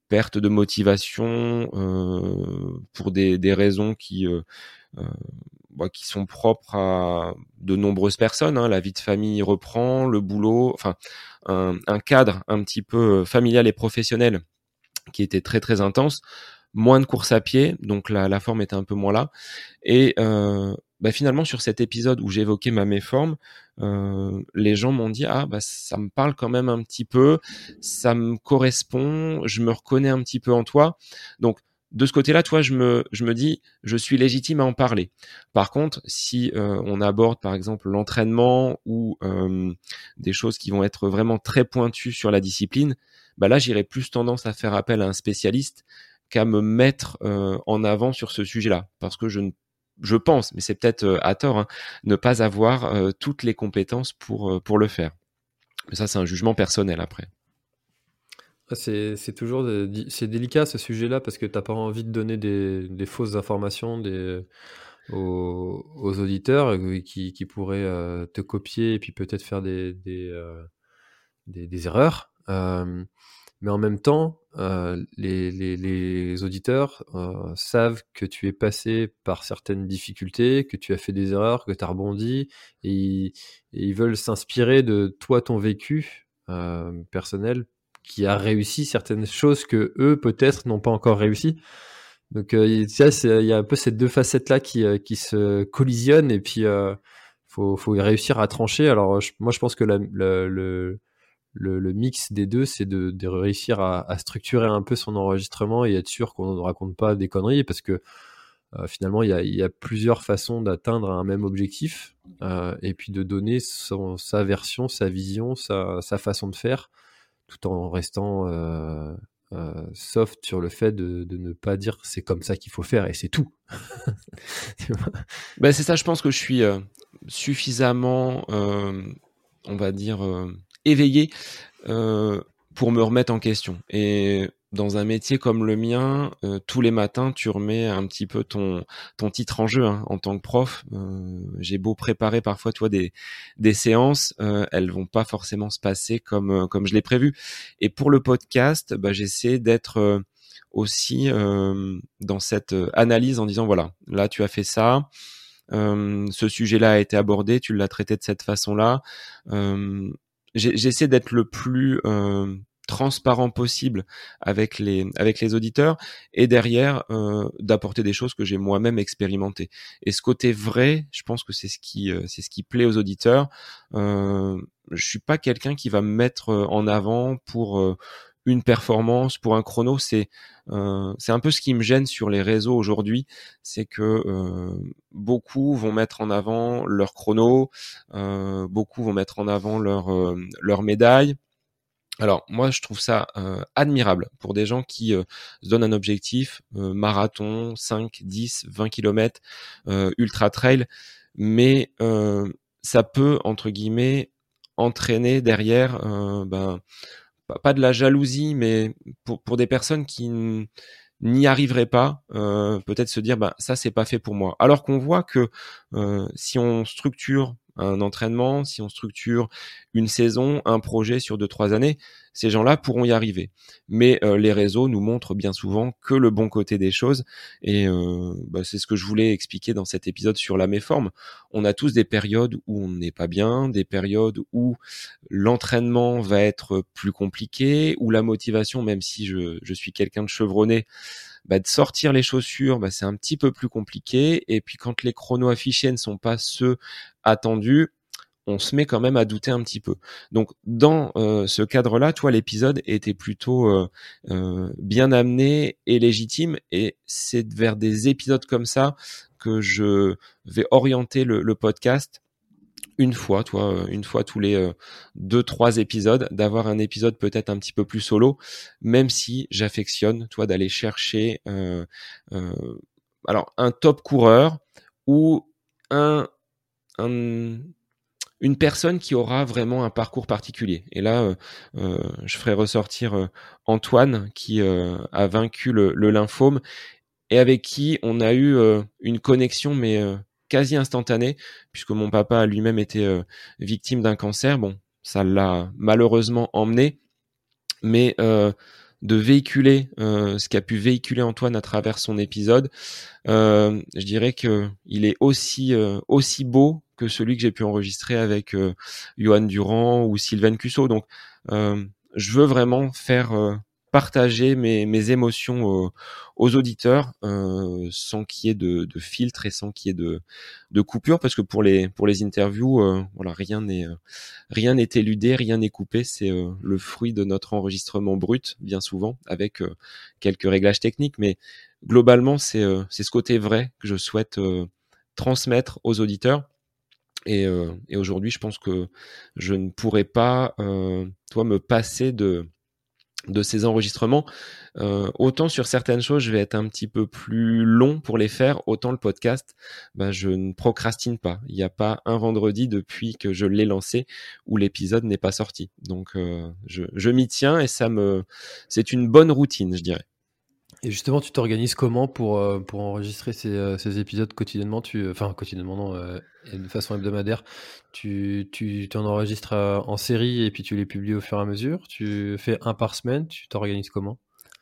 perte de motivation euh, pour des, des, raisons qui euh, euh bah, qui sont propres à de nombreuses personnes. Hein. La vie de famille reprend, le boulot, enfin un, un cadre un petit peu euh, familial et professionnel qui était très très intense moins de course à pied, donc la, la forme était un peu moins là. Et euh, bah finalement, sur cet épisode où j'évoquais ma méforme, euh, les gens m'ont dit ah bah ça me parle quand même un petit peu, ça me correspond, je me reconnais un petit peu en toi. Donc de ce côté-là, toi, je me, je me dis, je suis légitime à en parler. Par contre, si euh, on aborde, par exemple, l'entraînement ou euh, des choses qui vont être vraiment très pointues sur la discipline, bah là, j'irai plus tendance à faire appel à un spécialiste qu'à me mettre euh, en avant sur ce sujet-là, parce que je ne je pense, mais c'est peut-être à tort, hein, ne pas avoir toutes les compétences pour, pour le faire. Mais ça, c'est un jugement personnel après. Ah, c'est, toujours délicat ce sujet-là parce que tu n'as pas envie de donner des, des fausses informations des, aux, auditeurs qui, qui pourraient te copier et puis peut-être faire des, des, des, des erreurs. mais en même temps, euh, les, les, les, auditeurs euh, savent que tu es passé par certaines difficultés, que tu as fait des erreurs, que tu as rebondi, et, ils veulent s'inspirer de toi, ton vécu euh, personnel, qui a réussi certaines choses que eux, peut-être, n'ont pas encore réussi. Donc, il y a un peu ces deux facettes-là qui, qui se collisionnent, et puis il faut, faut réussir à trancher. Alors, moi, je pense que le mix des deux, c'est de, réussir à, structurer un peu son enregistrement et être sûr qu'on ne raconte pas des conneries parce que euh, finalement, il y, a, plusieurs façons d'atteindre un même objectif euh, et puis de donner sa version, sa vision, sa, façon de faire tout en restant euh, soft sur le fait de, ne pas dire c'est comme ça qu'il faut faire et c'est tout. [LAUGHS] ben c'est ça, je pense que je suis suffisamment, on va dire, éveillé euh, pour me remettre en question. Et dans un métier comme le mien, euh, tous les matins, tu remets un petit peu ton ton titre en jeu hein, en tant que prof. Euh, j'ai beau préparer parfois, toi, des des séances, elles vont pas forcément se passer comme comme je l'ai prévu. Et pour le podcast, bah, j'essaie d'être aussi dans cette analyse en disant voilà, là tu as fait ça. ce sujet-là a été abordé, tu l'as traité de cette façon-là j'essaie d'être le plus euh, transparent possible avec les avec les auditeurs et derrière euh, d'apporter des choses que j'ai moi-même expérimentées. Et ce côté vrai je pense que c'est ce qui euh, c'est ce qui plaît aux auditeurs. Euh, je suis pas quelqu'un qui va me mettre en avant pour une performance pour un chrono, c'est euh, c'est un peu ce qui me gêne sur les réseaux aujourd'hui, c'est que euh, beaucoup vont mettre en avant leur chrono, euh, beaucoup vont mettre en avant leur leur médaille. Alors moi je trouve ça admirable pour des gens qui se donnent un objectif marathon, 5, 10, 20 km, ultra trail, mais ça peut entre guillemets entraîner derrière ben pas de la jalousie, mais pour, pour des personnes qui n'y arriveraient pas, euh, peut-être se dire, bah, ça, c'est pas fait pour moi. Alors qu'on voit que euh, si on structure un entraînement, si on structure une saison, un projet sur deux trois années, ces gens-là pourront y arriver. Mais euh, les réseaux nous montrent bien souvent que le bon côté des choses, et euh, bah, c'est ce que je voulais expliquer dans cet épisode sur la méforme. On a tous des périodes où on n'est pas bien, des périodes où l'entraînement va être plus compliqué, où la motivation, même si je, je suis quelqu'un de chevronné, bah, de sortir les chaussures, bah, c'est un petit peu plus compliqué. Et puis quand les chronos affichés ne sont pas ceux attendus, on se met quand même à douter un petit peu. Donc dans ce cadre-là, toi, l'épisode était plutôt bien amené et légitime, et c'est vers des épisodes comme ça que je vais orienter le podcast une fois, toi, euh, une fois tous les euh, deux, trois épisodes, d'avoir un épisode peut-être un petit peu plus solo, même si j'affectionne, toi, d'aller chercher euh, alors un top coureur ou un, une personne qui aura vraiment un parcours particulier. Et là, je ferai ressortir Antoine qui a vaincu le, le, lymphome et avec qui on a eu une connexion, mais quasi instantané, puisque mon papa lui-même été euh, victime d'un cancer. Bon, ça l'a malheureusement emmené, mais euh, de véhiculer euh, ce qu'a pu véhiculer Antoine à travers son épisode, je dirais que il est aussi aussi beau que celui que j'ai pu enregistrer avec Johan Durand ou Sylvain Cusso. Donc, je veux vraiment faire partager mes, mes émotions aux, auditeurs euh, sans qu'il y ait de, de, filtre et sans qu'il y ait de, de coupure parce que pour les pour les interviews euh, voilà rien n'est rien n'est éludé rien n'est coupé. C'est euh, le fruit de notre enregistrement brut bien souvent avec quelques réglages techniques. Mais globalement c'est c'est ce côté vrai que je souhaite transmettre aux auditeurs. Et, et aujourd'hui je pense que je ne pourrais pas toi me passer de de ces enregistrements. Euh, autant sur certaines choses, je vais être un petit peu plus long pour les faire, autant le podcast, bah, je ne procrastine pas. Il n'y a pas un vendredi depuis que je l'ai lancé où l'épisode n'est pas sorti. Donc euh, je, je m'y tiens et ça me, c'est une bonne routine, je dirais. Et justement, tu t'organises comment pour, euh, enregistrer ces, euh, ces épisodes quotidiennement? Tu, euh, Enfin, quotidiennement, non, de façon hebdomadaire. Tu, tu en enregistres en série et puis tu les publies au fur et à mesure? Tu fais un par semaine? Tu t'organises comment?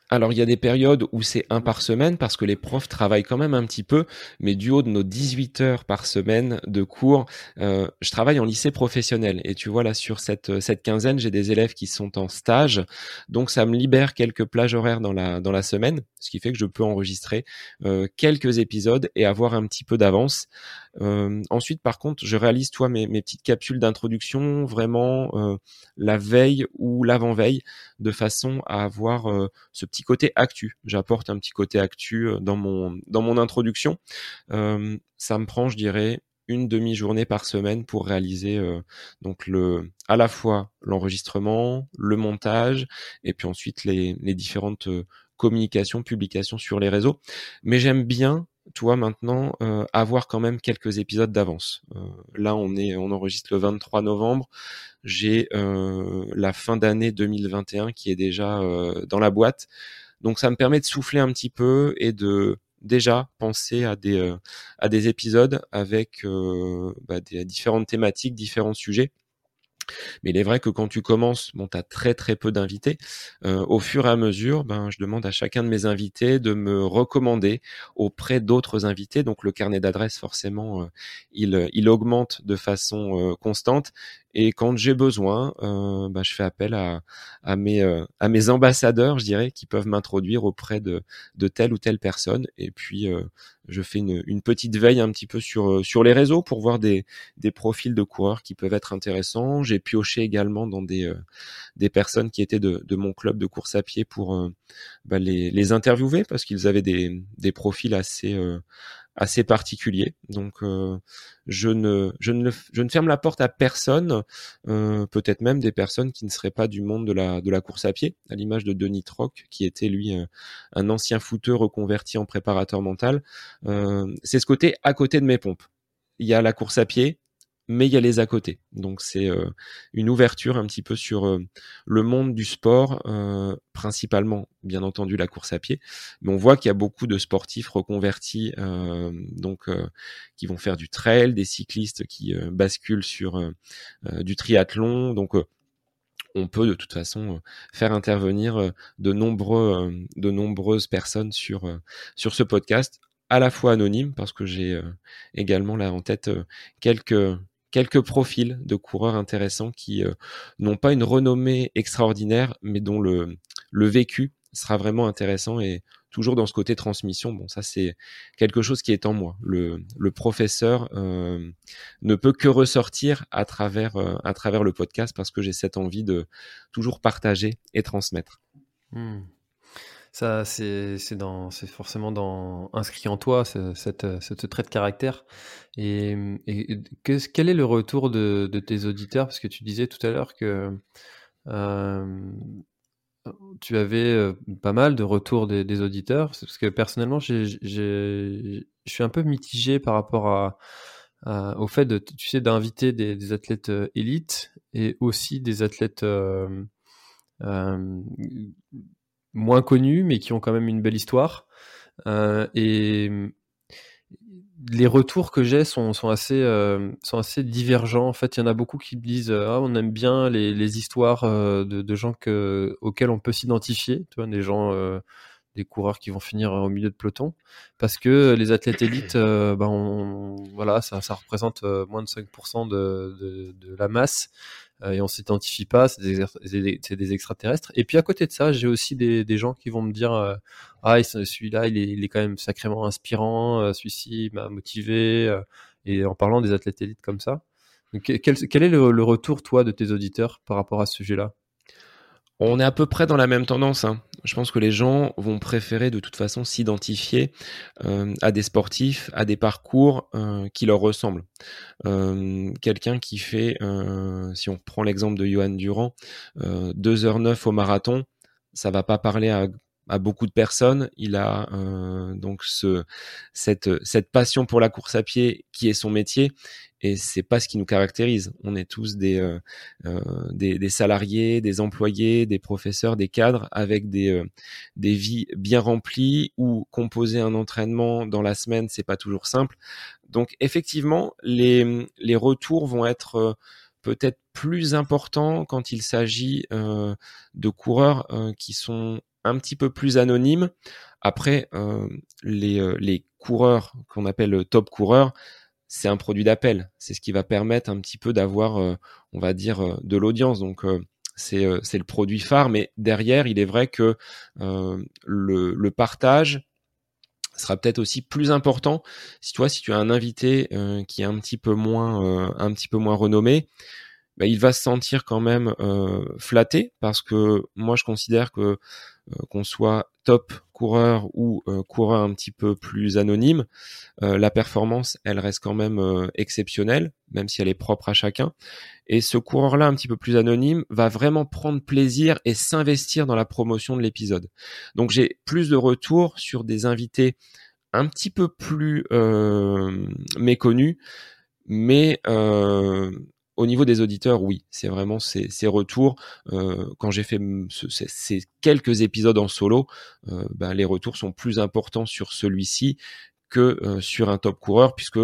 Alors il y a des périodes où c'est un par semaine parce que les profs travaillent quand même un petit peu, mais du haut de nos 18 heures par semaine de cours, euh, je travaille en lycée professionnel. Et tu vois là sur cette, cette quinzaine, j'ai des élèves qui sont en stage, donc ça me libère quelques plages horaires dans la, dans la semaine, ce qui fait que je peux enregistrer euh, quelques épisodes et avoir un petit peu d'avance. Euh, ensuite, par contre, je réalise toi mes, mes petites capsules d'introduction vraiment euh, la veille ou l'avant-veille, de façon à avoir euh, ce petit côté actu. J'apporte un petit côté actu dans mon dans mon introduction. ça me prend, je dirais, une demi-journée par semaine pour réaliser donc le à la fois l'enregistrement, le montage et puis ensuite les, les différentes communications, publications sur les réseaux. Mais j'aime bien toi maintenant euh, avoir quand même quelques épisodes d'avance. Euh, là, on est, on enregistre le 23 novembre. J'ai euh, la fin d'année 2021 qui est déjà dans la boîte. Donc, ça me permet de souffler un petit peu et de déjà penser à des à des épisodes avec bah, des différentes thématiques, différents sujets mais il est vrai que quand tu commences, bon, tu as très très peu d'invités. Euh, au fur et à mesure, ben, je demande à chacun de mes invités de me recommander auprès d'autres invités. Donc le carnet d'adresses, forcément, euh, il, il augmente de façon euh, constante. Et quand j'ai besoin, euh, bah, je fais appel à, à, mes, euh, à mes ambassadeurs, je dirais, qui peuvent m'introduire auprès de, de telle ou telle personne. Et puis, euh, je fais une, une, petite veille un petit peu sur, sur les réseaux pour voir des, des profils de coureurs qui peuvent être intéressants. J'ai pioché également dans des, des personnes qui étaient de, de mon club de course à pied pour bah, les, les interviewer parce qu'ils avaient des, des profils assez assez particulier. Donc euh, je ne je ne je ne ferme la porte à personne, euh, peut-être même des personnes qui ne seraient pas du monde de la de la course à pied, à l'image de Denis Troc qui était lui euh, un ancien footeur reconverti en préparateur mental. c'est ce côté à côté de mes pompes. Il y a la course à pied, mais il y a les à côté. Donc c'est euh, une ouverture un petit peu sur euh, le monde du sport, euh, principalement bien entendu la course à pied, mais on voit qu'il y a beaucoup de sportifs reconvertis, donc qui vont faire du trail, des cyclistes qui basculent sur du triathlon, donc on peut de toute façon faire intervenir de nombreux, de nombreuses personnes sur sur ce podcast à la fois anonyme parce que j'ai également là en tête quelques quelques profils de coureurs intéressants qui euh, n'ont pas une renommée extraordinaire, mais dont le, le vécu sera vraiment intéressant et toujours dans ce côté transmission. Bon, ça c'est quelque chose qui est en moi. Le, le professeur euh, ne peut que ressortir à travers euh, à travers le podcast parce que j'ai cette envie de toujours partager et transmettre. Hmm. Ça, c'est forcément dans inscrit en toi cette, cette, trait de caractère. Et, quel est le retour de, tes auditeurs? Parce que tu disais tout à l'heure que euh, tu avais euh, pas mal de retours des, auditeurs, parce que personnellement, je suis un peu mitigé par rapport à, au fait de, tu sais, d'inviter des, athlètes euh, élites et aussi des athlètes euh, moins connus, mais qui ont quand même une belle histoire. et les retours que j'ai sont, assez, euh, sont assez divergents. En fait, il y en a beaucoup qui me disent ah, on aime bien les, les histoires euh, de, gens que, auxquels on peut s'identifier, des gens, euh, coureurs qui vont finir au milieu de peloton, parce que les athlètes élites, ben voilà, ça, ça représente moins de 5% de, de, de, la masse. Et on s'identifie pas, c'est des, extraterrestres. Et puis à côté de ça, j'ai aussi des, gens qui vont me dire ah celui-là il est, quand même sacrément inspirant, euh, celui-ci m'a motivé. Euh, et en parlant des athlètes élites comme ça, quel, est le, retour toi de tes auditeurs par rapport à ce sujet-là? On est à peu près dans la même tendance. Hein. Je pense que les gens vont préférer de toute façon s'identifier euh, à des sportifs, à des parcours qui leur ressemblent. Quelqu'un qui fait, si on prend l'exemple de Johan Durand, 2h09 au marathon, ça va pas parler à beaucoup de personnes. Il a euh, donc ce, cette, cette passion pour la course à pied qui est son métier et c'est pas ce qui nous caractérise. On est tous des, euh, euh des, salariés, des employés, des professeurs, des cadres avec des, euh, des vies bien remplies ou composer un entraînement dans la semaine, c'est pas toujours simple. Donc effectivement, les, les retours vont être peut-être plus importants quand il s'agit de coureurs qui sont un petit peu plus anonyme. Après, les, les, coureurs qu'on appelle top coureurs, c'est un produit d'appel. C'est ce qui va permettre un petit peu d'avoir, euh, on va dire, de l'audience. Donc, c'est le produit phare. Mais derrière, il est vrai que le, partage sera peut-être aussi plus important si tu vois si tu as un invité qui est un petit peu moins un petit peu moins renommé bah, il va se sentir quand même flatté parce que moi je considère que euh, qu'on soit top coureur ou euh, coureur un petit peu plus anonyme, euh, la performance, elle reste quand même exceptionnelle, même si elle est propre à chacun. Et ce coureur-là, un petit peu plus anonyme, va vraiment prendre plaisir et s'investir dans la promotion de l'épisode. Donc j'ai plus de retours sur des invités un petit peu plus méconnus, mais au niveau des auditeurs, oui, c'est vraiment ces, ces retours. Euh, quand j'ai fait ces, quelques épisodes en solo, euh, ben, les retours sont plus importants sur celui-ci que euh, sur un top coureur, puisque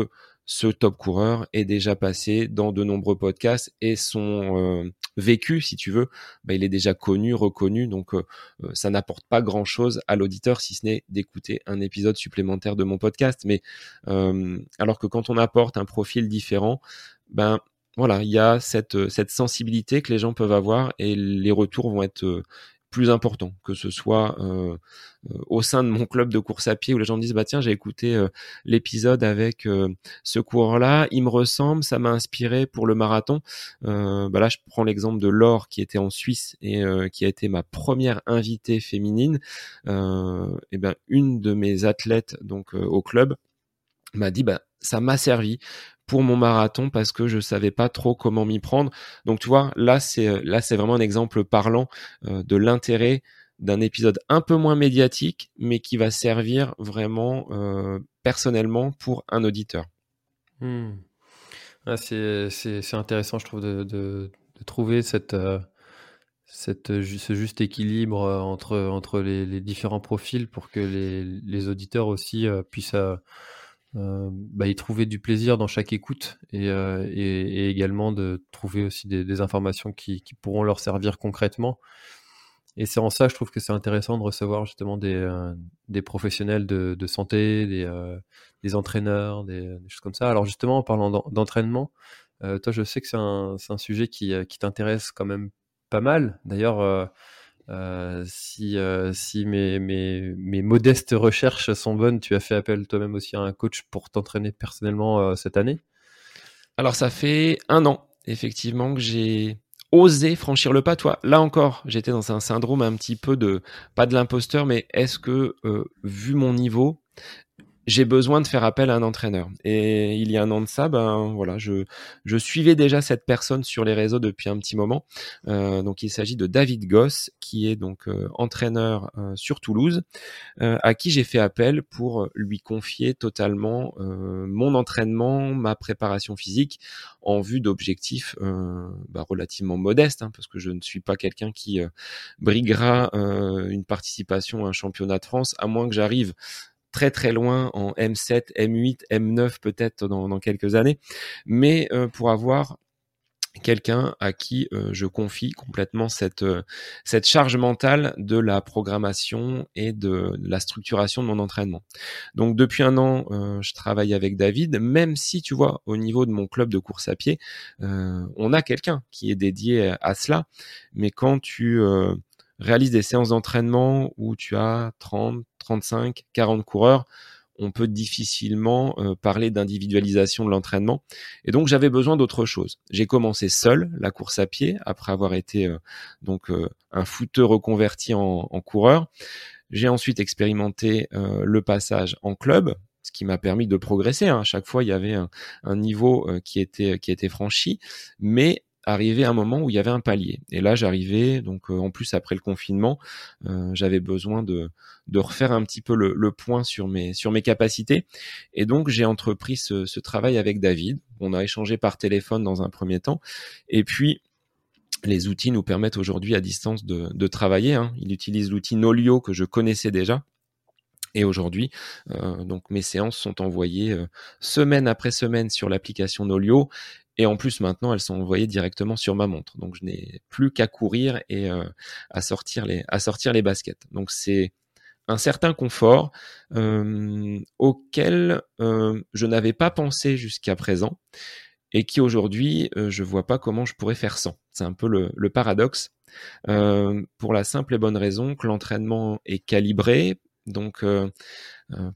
ce top coureur est déjà passé dans de nombreux podcasts et son vécu, si tu veux, ben, il est déjà connu, reconnu, donc ça n'apporte pas grand-chose à l'auditeur si ce n'est d'écouter un épisode supplémentaire de mon podcast. Mais alors que quand on apporte un profil différent, ben voilà, il y a cette, euh, cette sensibilité que les gens peuvent avoir et les retours vont être euh, plus importants, que ce soit euh, au sein de mon club de course à pied où les gens me disent bah tiens j'ai écouté l'épisode avec ce coureur-là, il me ressemble, ça m'a inspiré pour le marathon. bah là je prends l'exemple de Laure qui était en Suisse et qui a été ma première invitée féminine. et ben une de mes athlètes donc au club m'a dit bah ça m'a servi pour mon marathon parce que je savais pas trop comment m'y prendre. Donc tu vois, là c'est euh, là c'est vraiment un exemple parlant euh, de l'intérêt d'un épisode un peu moins médiatique, mais qui va servir vraiment euh, personnellement pour un auditeur. Ah, c'est intéressant, je trouve, de, de, trouver cette, cette, ce juste équilibre entre, entre les, les, différents profils pour que les, les auditeurs aussi puissent euh, bah, y trouver du plaisir dans chaque écoute et, euh, et, et également de trouver aussi des, des informations qui, qui, pourront leur servir concrètement. Et c'est en ça, je trouve que c'est intéressant de recevoir justement des, euh, des professionnels de, de santé, des, euh, des entraîneurs, des, choses comme ça. Alors justement, en parlant d'entraînement, toi, je sais que c'est un, un, sujet qui, qui t'intéresse quand même pas mal. D'ailleurs, si si mes, mes, mes, modestes recherches sont bonnes, tu as fait appel toi-même aussi à un coach pour t'entraîner personnellement cette année? Alors ça fait un an effectivement que j'ai osé franchir le pas. Toi, là encore, j'étais dans un syndrome un petit peu de pas de l'imposteur, mais est-ce que vu mon niveau, j'ai besoin de faire appel à un entraîneur. Et il y a un an de ça, ben voilà, je, je suivais déjà cette personne sur les réseaux depuis un petit moment. Euh, donc il s'agit de David Goss, qui est donc euh, entraîneur euh, sur Toulouse, à qui j'ai fait appel pour lui confier totalement mon entraînement, ma préparation physique, en vue d'objectifs bah, relativement modestes, hein, parce que je ne suis pas quelqu'un qui briguera une participation à un championnat de France, à moins que j'arrive très très loin en M7, M8, M9 peut-être dans, quelques années, mais euh, pour avoir quelqu'un à qui euh, je confie complètement cette euh, cette charge mentale de la programmation et de la structuration de mon entraînement. Donc depuis un an, je travaille avec David, même si tu vois au niveau de mon club de course à pied, on a quelqu'un qui est dédié à cela, mais quand tu réalise des séances d'entraînement où tu as 30, 35, 40 coureurs, on peut difficilement euh, parler d'individualisation de l'entraînement. Et donc j'avais besoin d'autre chose. J'ai commencé seul la course à pied après avoir été euh, donc euh, un footeux reconverti en, coureur. J'ai ensuite expérimenté le passage en club, ce qui m'a permis de progresser. Hein. À chaque fois, il y avait un, un niveau qui était qui était franchi, mais arrivé un moment où il y avait un palier. Et là, j'arrivais, donc euh, en plus après le confinement, euh, j'avais besoin de, refaire un petit peu le, point sur mes, capacités. Et donc, j'ai entrepris ce, travail avec David. On a échangé par téléphone dans un premier temps. Et puis, les outils nous permettent aujourd'hui à distance de, travailler. Hein. Il utilise l'outil Nolio que je connaissais déjà. Et aujourd'hui, euh, donc mes séances sont envoyées semaine après semaine sur l'application Nolio et en plus, maintenant, elles sont envoyées directement sur ma montre. Donc, je n'ai plus qu'à courir et euh, à, sortir les, à sortir les baskets. Donc, c'est un certain confort euh, auquel euh, je n'avais pas pensé jusqu'à présent et qui aujourd'hui, je vois pas comment je pourrais faire sans. C'est un peu le, le paradoxe. pour la simple et bonne raison que l'entraînement est calibré, donc,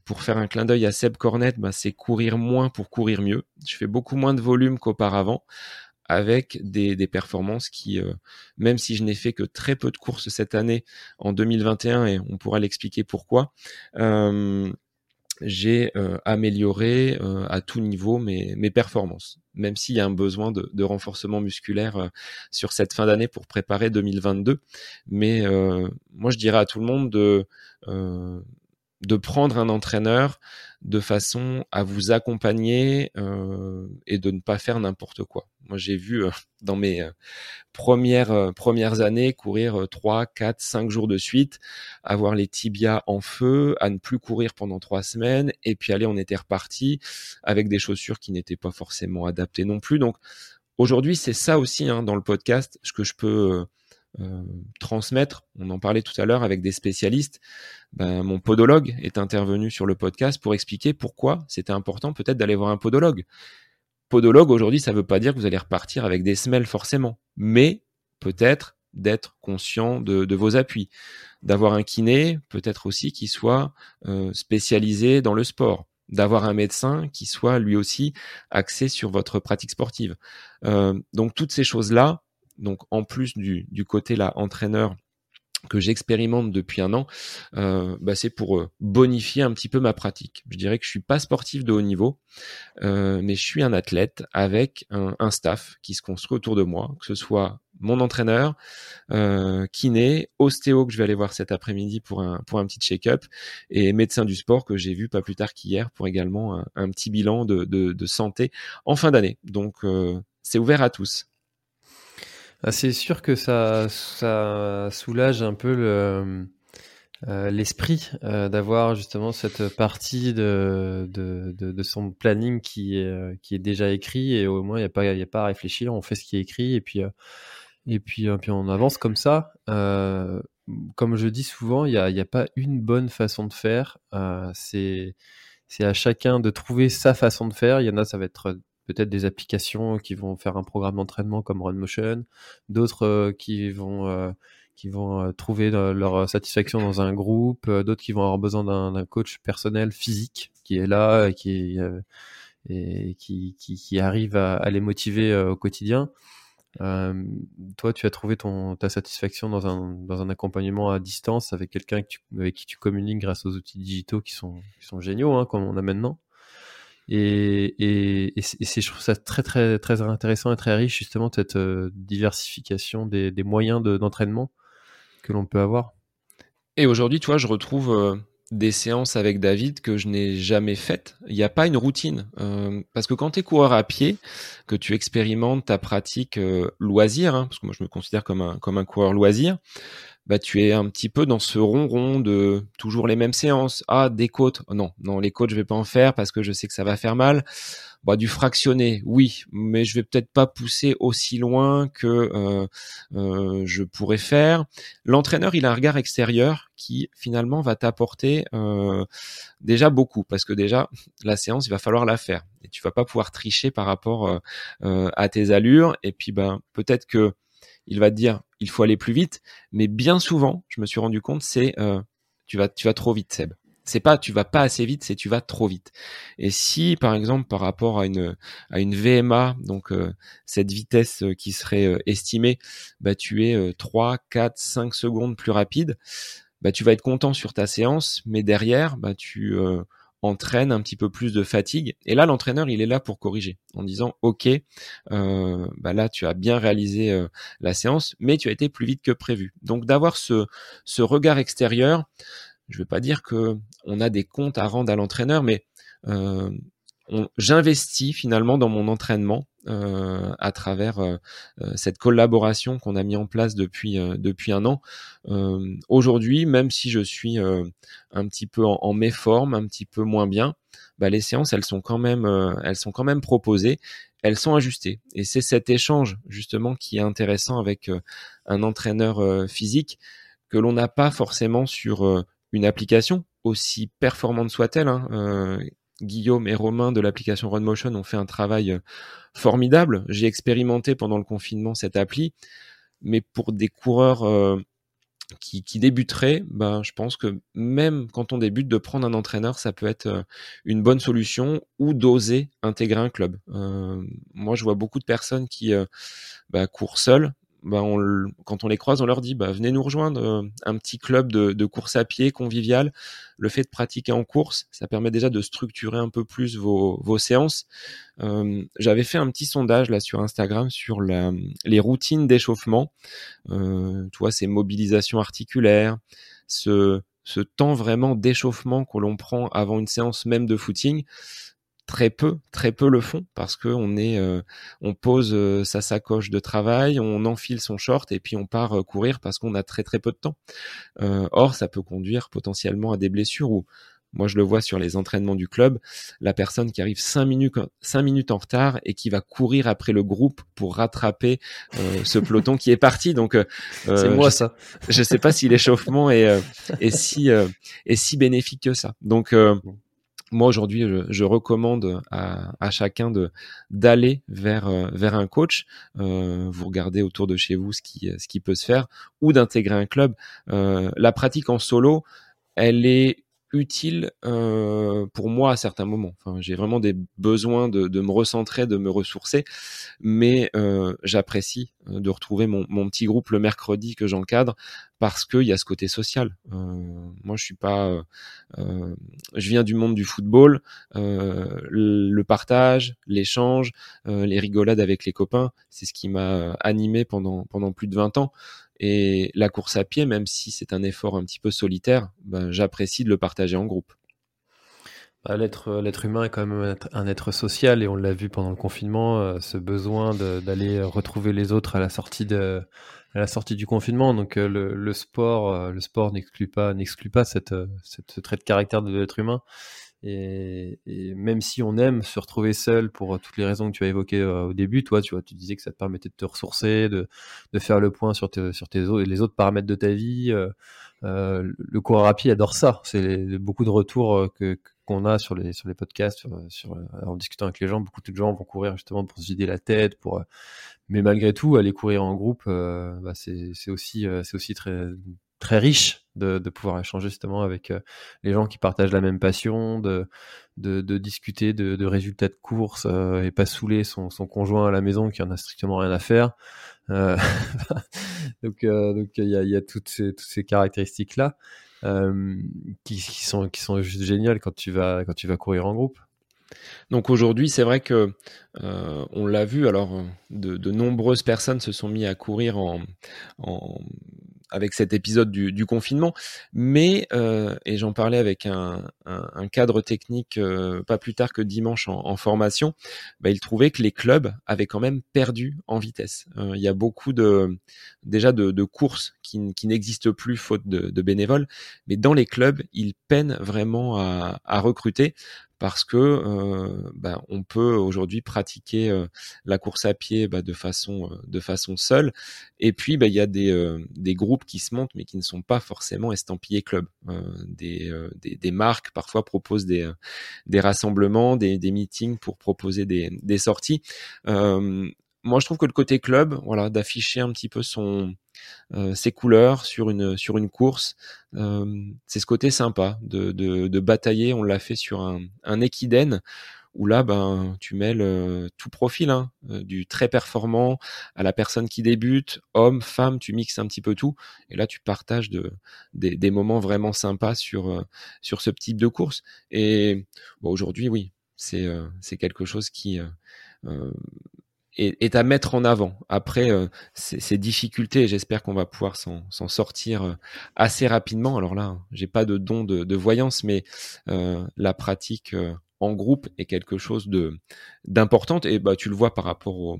pour faire un clin d'œil à Seb Cornet, bah, c'est courir moins pour courir mieux. Je fais beaucoup moins de volume qu'auparavant, avec des, performances qui, même si je n'ai fait que très peu de courses cette année, en 2021, et on pourra l'expliquer pourquoi, j'ai amélioré à tout niveau mes, mes performances, même s'il y a un besoin de, de renforcement musculaire sur cette fin d'année pour préparer 2022. Mais moi, je dirais à tout le monde de de prendre un entraîneur de façon à vous accompagner euh, et de ne pas faire n'importe quoi. Moi, j'ai vu euh, [LAUGHS] dans mes euh, premières premières années courir 3, 4, 5 jours de suite, avoir les tibias en feu, à ne plus courir pendant trois semaines, et puis aller, on était reparti avec des chaussures qui n'étaient pas forcément adaptées non plus. Donc aujourd'hui, c'est ça aussi hein, dans le podcast, ce que je peux euh, transmettre. On en parlait tout à l'heure avec des spécialistes. Ben, mon podologue est intervenu sur le podcast pour expliquer pourquoi c'était important peut-être d'aller voir un podologue. Podologue aujourd'hui, ça ne veut pas dire que vous allez repartir avec des semelles forcément, mais peut-être d'être conscient de, vos appuis, d'avoir un kiné, peut-être aussi qui soit euh, spécialisé dans le sport, d'avoir un médecin qui soit lui aussi axé sur votre pratique sportive. Euh, donc toutes ces choses-là, donc en plus du, côté là entraîneur que j'expérimente depuis un an, euh, bah c'est pour euh, bonifier un petit peu ma pratique. Je dirais que je suis pas sportif de haut niveau, euh, mais je suis un athlète avec un, staff qui se construit autour de moi, que ce soit mon entraîneur, kiné, ostéo que je vais aller voir cet après-midi pour un petit check-up et médecin du sport que j'ai vu pas plus tard qu'hier pour également un, petit bilan de, santé en fin d'année. Donc c'est ouvert à tous. Ah, c'est sûr que ça, ça soulage un peu euh, l'esprit euh, d'avoir justement cette partie de, son planning euh, qui est déjà écrit et au moins il n'y a, pas, à réfléchir, on fait ce qui est écrit et puis, on avance comme ça. comme je dis souvent, il n'y a pas une bonne façon de faire. c'est c'est à chacun de trouver sa façon de faire. Il y en a, ça va être peut-être des applications qui vont faire un programme d'entraînement comme RunMotion, d'autres euh, qui vont euh, qui vont trouver leur satisfaction dans un groupe, d'autres qui vont avoir besoin d'un coach personnel physique qui est là, qui et qui, qui, qui arrive à, à, les motiver au quotidien. Euh, toi, tu as trouvé ton, ta satisfaction dans un, dans un accompagnement à distance avec quelqu'un avec qui tu communiques grâce aux outils digitaux qui sont, qui sont géniaux, hein, comme on a maintenant? Et, et, et je trouve ça très, très, très intéressant et très riche, justement, cette euh, diversification des, des moyens de, d'entraînement que l'on peut avoir. Et aujourd'hui, tu vois, je retrouve euh, des séances avec David que je n'ai jamais faites. Il n'y a pas une routine. Euh, parce que quand tu es coureur à pied, que tu expérimentes ta pratique loisir, hein, parce que moi je me considère comme un, comme un coureur loisir, bah tu es un petit peu dans ce rond-rond de toujours les mêmes séances. Ah, des côtes. non, non, les côtes je vais pas en faire parce que je sais que ça va faire mal. Bah, du fractionné, oui, mais je vais peut-être pas pousser aussi loin que euh, euh, je pourrais faire. L'entraîneur, il a un regard extérieur qui finalement va t'apporter euh, déjà beaucoup, parce que déjà la séance, il va falloir la faire et tu vas pas pouvoir tricher par rapport à tes allures. Et puis ben peut-être que il va te dire il faut aller plus vite, mais bien souvent, je me suis rendu compte, c'est tu vas tu vas trop vite, Seb c'est pas tu vas pas assez vite, c'est tu vas trop vite. Et si par exemple par rapport à une à une VMA, donc euh, cette vitesse euh, qui serait euh, estimée, bah tu es 3, 4, 5 secondes plus rapide, bah tu vas être content sur ta séance, mais derrière, bah tu entraînes un petit peu plus de fatigue. Et là, l'entraîneur, il est là pour corriger, en disant, OK, bah là, tu as bien réalisé la séance, mais tu as été plus vite que prévu. Donc d'avoir ce, ce regard extérieur, je ne veux pas dire que on a des comptes à rendre à l'entraîneur, mais euh, j'investis finalement dans mon entraînement euh, à travers euh, cette collaboration qu'on a mis en place depuis depuis un an. Aujourd'hui, même si je suis un petit peu en, méforme, un petit peu moins bien, bah, les séances elles sont quand même elles sont quand même proposées, elles sont ajustées. Et c'est cet échange justement qui est intéressant avec un entraîneur physique que l'on n'a pas forcément sur une application, aussi performante soit-elle. Hein, euh, Guillaume et Romain de l'application RunMotion ont fait un travail euh, formidable. J'ai expérimenté pendant le confinement cette appli, mais pour des coureurs euh, qui, débuteraient, ben, je pense que même quand on débute, de prendre un entraîneur, ça peut être une bonne solution ou d'oser intégrer un club. moi, je vois beaucoup de personnes qui bah, courent seules, bah, quand on les croise, on leur dit bah, venez nous rejoindre, euh, un petit club de, course à pied convivial. Le fait de pratiquer en course, ça permet déjà de structurer un peu plus vos, séances. Euh, j'avais fait un petit sondage là sur Instagram sur les routines d'échauffement. Euh, tu vois, ces mobilisations articulaires, ce, ce temps vraiment d'échauffement que l'on prend avant une séance même de footing très peu, très peu le font parce que on est, euh, on pose euh, sa sacoche de travail, on enfile son short et puis on part euh, courir parce qu'on a très très peu de temps. or, ça peut conduire potentiellement à des blessures ou moi, je le vois sur les entraînements du club, la personne qui arrive cinq minutes, cinq minutes en retard et qui va courir après le groupe pour rattraper ce peloton qui est parti. Donc, c'est moi ça. Je sais pas si l'échauffement est, est si est si bénéfique que ça. Donc, moi aujourd'hui, je, recommande à, chacun d'aller vers euh, vers un coach. Euh, vous regardez autour de chez vous ce qui ce qui peut se faire, ou d'intégrer un club. Euh, la pratique en solo, elle est utile euh, pour moi à certains moments. J'ai vraiment des besoins de, me recentrer, de me ressourcer, mais euh, j'apprécie euh, de retrouver mon, petit groupe le mercredi que j'encadre parce qu'il y a ce côté social. Moi, je suis pas, je viens du monde du football, le partage, l'échange, les rigolades avec les copains, c'est ce qui m'a animé pendant plus de 20 ans. Et la course à pied, même si c'est un effort un petit peu solitaire, ben, j'apprécie de le partager en groupe. Bah, l'être, l'être humain est quand même un être social et on l'a vu pendant le confinement, euh, ce besoin d'aller retrouver les autres à la sortie du confinement. Donc euh, le, sport, euh, n'exclut pas, cette, ce trait de caractère de l'être humain. Et, même si on aime se retrouver seul pour toutes les raisons que tu as évoquées au début, toi, tu vois, tu disais que ça te permettait de te ressourcer, de, de faire le point sur, sur tes, les autres paramètres de ta vie. Euh, le coureur à pied adore ça. C'est beaucoup de retours que, qu'on a sur les sur les podcasts, sur, en discutant avec les gens, beaucoup de gens vont courir justement pour se vider la tête, pour mais malgré tout, aller courir en groupe, bah, c'est aussi c'est aussi très très riche de, de, pouvoir échanger justement avec euh, les gens qui partagent la même passion, de, de, de discuter de, résultats de course euh, et pas saouler son, son, conjoint à la maison qui en a strictement rien à faire. Euh, [LAUGHS] donc donc il y a, y a toutes ces, toutes ces caractéristiques là qui, qui, sont qui sont juste géniales quand tu vas quand tu vas courir en groupe. Donc aujourd'hui, c'est vrai que euh, on l'a vu. Alors, de, nombreuses personnes se sont mis à courir avec cet épisode du, confinement. Mais, euh, et j'en parlais avec un, cadre technique euh, pas plus tard que dimanche en, formation, bah, il trouvait que les clubs avaient quand même perdu en vitesse. Il y a beaucoup de déjà de, courses qui, n'existent plus faute de, bénévoles, mais dans les clubs, ils peinent vraiment à recruter parce que euh, bah, on peut aujourd'hui pratiquer euh, la course à pied bah, de façon euh, de façon seule. Et puis bah, il y a des, euh, des groupes qui se montent mais qui ne sont pas forcément estampillés club. Des, des, des, marques parfois proposent des des rassemblements des, des meetings pour proposer des, des sorties moi je trouve que le côté club voilà d'afficher un petit peu son euh, ses couleurs sur une sur une course. Euh, c'est ce côté sympa de, de, de batailler. On l'a fait sur un, un équidène où là, ben, tu mêles euh, tout profil, hein, du très performant à la personne qui débute, homme, femme, tu mixes un petit peu tout, et là, tu partages de, des, des moments vraiment sympas sur, sur ce type de course. Et bon, aujourd'hui, oui, c'est c'est quelque chose qui est, à mettre en avant. Après euh, ces, difficultés, j'espère qu'on va pouvoir s'en sortir euh, assez rapidement. Alors là, j'ai pas de don de, de voyance, mais euh, la pratique en groupe est quelque chose de d'importante et bah tu le vois par rapport au,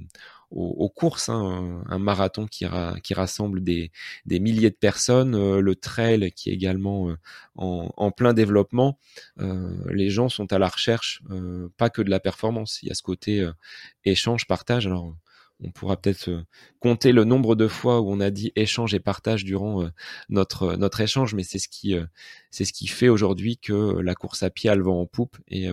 aux, courses, hein, un, marathon qui, rassemble des, des, milliers de personnes, euh, le trail qui est également euh, en, en, plein développement. Euh, les gens sont à la recherche, pas que de la performance. Il y a ce côté échange, partage. Alors on pourra peut-être euh, compter le nombre de fois où on a dit échange et partage durant euh, notre euh, notre échange, mais c'est ce qui c'est ce qui fait aujourd'hui que la course à pied a le vent en poupe et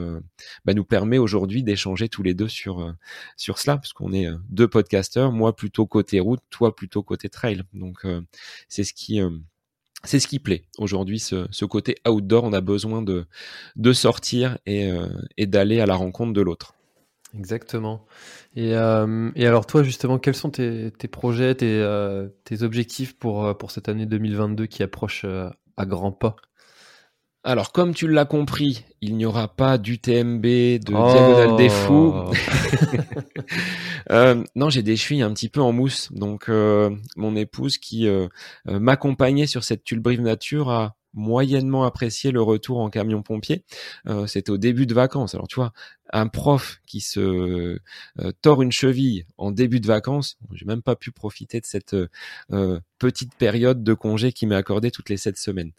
bah, nous permet aujourd'hui d'échanger tous les deux sur sur cela, parce qu'on est deux podcasteurs, moi plutôt côté route, toi plutôt côté trail. Donc c'est ce qui c'est ce qui plaît aujourd'hui, ce, ce, côté outdoor. On a besoin de, de sortir et, et d'aller à la rencontre de l'autre. Exactement. Et, euh, et, alors toi justement, quels sont tes, tes projets, tes, euh, tes, objectifs pour, euh, pour cette année 2022 qui approche euh, à grands pas? Alors comme tu l'as compris, il n'y aura pas d'UTMB, de oh. Diagonale des Fous. [LAUGHS] euh, non, j'ai des chevilles un petit peu en mousse. Donc mon épouse qui m'accompagnait sur cette Tulbrive Nature a moyennement apprécié le retour en camion pompier. Euh, C'était au début de vacances. Alors tu vois, un prof qui se euh, tord une cheville en début de vacances, j'ai même pas pu profiter de cette euh, petite période de congé qui m'est accordée toutes les sept semaines.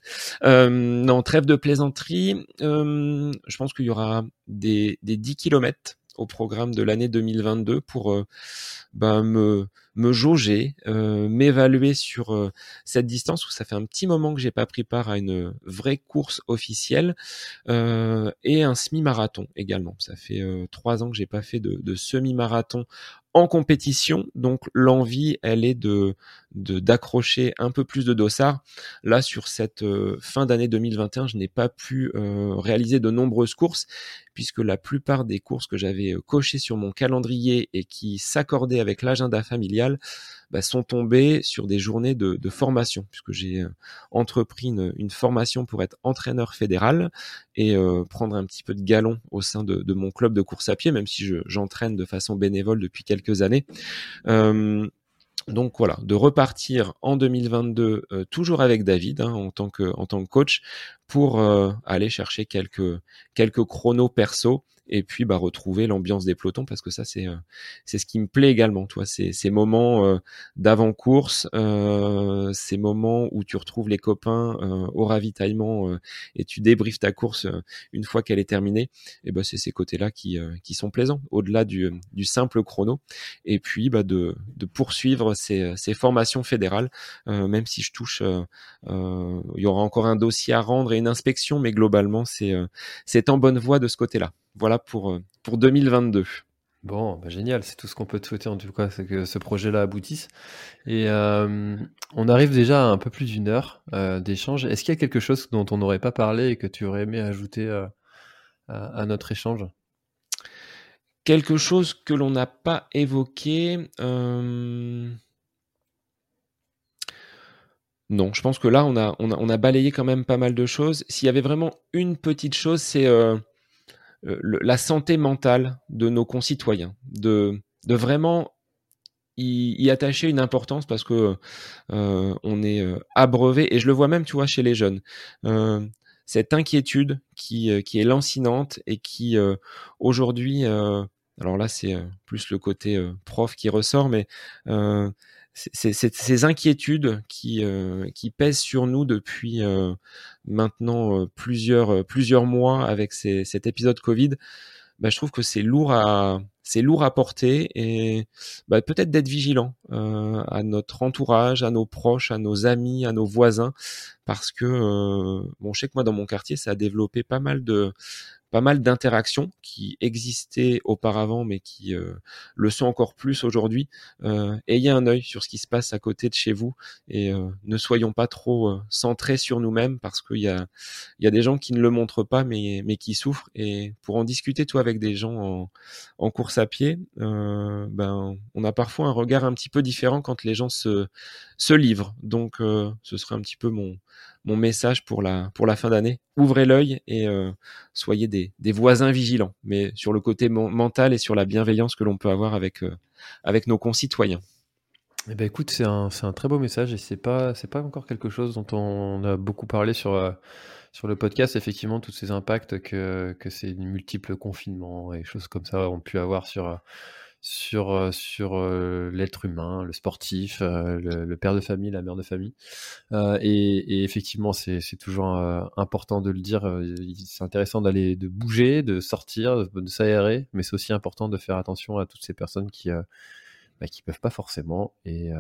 Euh, non, trêve de plaisanterie. je pense qu'il y aura des, des 10 kilomètres au programme de l'année 2022 pour euh, ben, me, me jauger, euh, m'évaluer sur euh, cette distance où ça fait un petit moment que j'ai pas pris part à une vraie course officielle et un semi-marathon également. Ça fait trois ans que j'ai pas fait de semi-marathon en compétition. Donc l'envie, elle est de d'accrocher un peu plus de dossards. Là, sur cette euh, fin d'année 2021, je n'ai pas pu euh, réaliser de nombreuses courses puisque la plupart des courses que j'avais euh, cochées sur mon calendrier et qui s'accordaient avec l'agenda familial bah, sont tombées sur des journées de, formation puisque j'ai entrepris une, formation pour être entraîneur fédéral et prendre un petit peu de galon au sein de, mon club de course à pied, même si j'entraîne de façon bénévole depuis quelques années. Euh, donc voilà, de repartir en 2022 euh, toujours avec David hein, en tant que en tant que coach pour euh, aller chercher quelques quelques chronos perso et puis bah retrouver l'ambiance des pelotons parce que ça c'est c'est ce qui me plaît également toi. Ces moments d'avant course ces moments où tu retrouves les copains au ravitaillement et tu débriefes ta course une fois qu'elle est terminée et ben c'est ces côtés là qui qui sont plaisants au-delà du du simple chrono. Et puis bah de de poursuivre ces ces formations fédérales même si je touche il y aura encore un dossier à rendre et une inspection mais globalement c'est c'est en bonne voie de ce côté-là voilà pour, euh, pour 2022. Bon, bah génial, c'est tout ce qu'on peut te souhaiter en tout cas, c'est que ce projet-là aboutisse. Et euh, on arrive déjà à un peu plus d'une heure euh, d'échange. Est-ce qu'il y a quelque chose dont on n'aurait pas parlé et que tu aurais aimé ajouter à, notre échange? Quelque chose que l'on n'a pas évoqué. Non, je pense que là, on a, on a, on, a, balayé quand même pas mal de choses. S'il y avait vraiment une petite chose, c'est euh, la santé mentale de nos concitoyens, de, de vraiment y, attacher une importance parce que euh, on est euh, abreuvé et je le vois même, tu vois, chez les jeunes. cette inquiétude qui, qui est lancinante et qui aujourd'hui, alors là c'est plus le côté prof qui ressort, mais ces inquiétudes qui, euh, qui pèsent sur nous depuis euh, maintenant euh, plusieurs, plusieurs mois avec ces, cet épisode Covid, bah, je trouve que c'est lourd à c'est lourd à porter et bah, peut-être d'être vigilant à notre entourage, à nos proches, à nos amis, à nos voisins, parce que bon, je sais que moi dans mon quartier, ça a développé pas mal de pas mal d'interactions qui existaient auparavant, mais qui euh, le sont encore plus aujourd'hui. Euh, ayez un œil sur ce qui se passe à côté de chez vous et euh, ne soyons pas trop centrés sur nous-mêmes parce qu'il y a, y a des gens qui ne le montrent pas, mais, mais qui souffrent. Et pour en discuter, toi, avec des gens en, en course à pied, ben, on a parfois un regard un petit peu différent quand les gens se, se livrent. Donc, ce serait un petit peu mon, mon message pour la, pour la fin d'année. Ouvrez l'œil et euh, soyez des, des, voisins vigilants, mais sur le côté mental et sur la bienveillance que l'on peut avoir avec, euh, avec nos concitoyens. Eh ben écoute, c'est un, un, très beau message et c'est pas c'est pas encore quelque chose dont on a beaucoup parlé sur euh, sur le podcast. Effectivement, tous ces impacts que que ces multiples confinements et choses comme ça ont pu avoir sur sur, euh, sur euh, l'être humain, le sportif, euh, le, père de famille, la mère de famille. Et, effectivement, c'est toujours important de le dire. C'est intéressant d'aller, de bouger, de sortir, de, s'aérer, mais c'est aussi important de faire attention à toutes ces personnes qui bah, qui peuvent pas forcément. Et,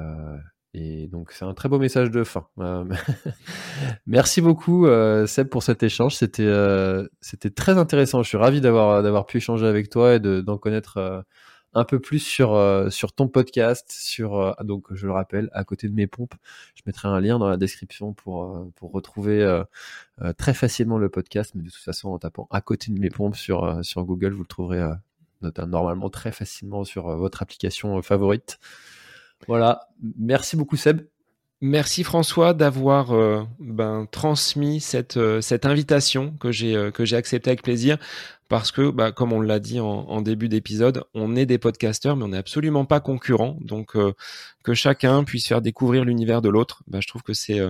et donc c'est un très beau message de fin. [LAUGHS] Merci beaucoup Seb pour cet échange. C'était c'était très intéressant. Je suis ravi d'avoir pu échanger avec toi et d'en connaître un peu plus sur euh, sur ton podcast, sur euh, donc je le rappelle, à côté de mes pompes, je mettrai un lien dans la description pour euh, pour retrouver très facilement le podcast, mais de toute façon en tapant à côté de mes pompes sur sur Google, vous le trouverez normalement très facilement sur votre application favorite. Voilà, merci beaucoup Seb. Merci François d'avoir euh, ben, transmis cette, euh, cette invitation que j'ai euh, que j'ai acceptée avec plaisir parce que bah, comme on l'a dit en, début d'épisode, on est des podcasteurs mais on n'est absolument pas concurrents donc que chacun puisse faire découvrir l'univers de l'autre, bah, je trouve que c'est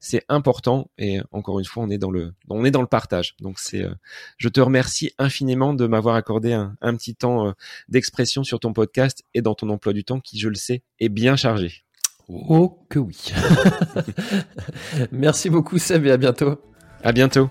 c'est important et encore une fois on est dans le on est dans le partage donc c'est je te remercie infiniment de m'avoir accordé un, un petit temps d'expression sur ton podcast et dans ton emploi du temps qui je le sais est bien chargé. Oh que oui. [LAUGHS] Merci beaucoup Seb et à bientôt. À bientôt.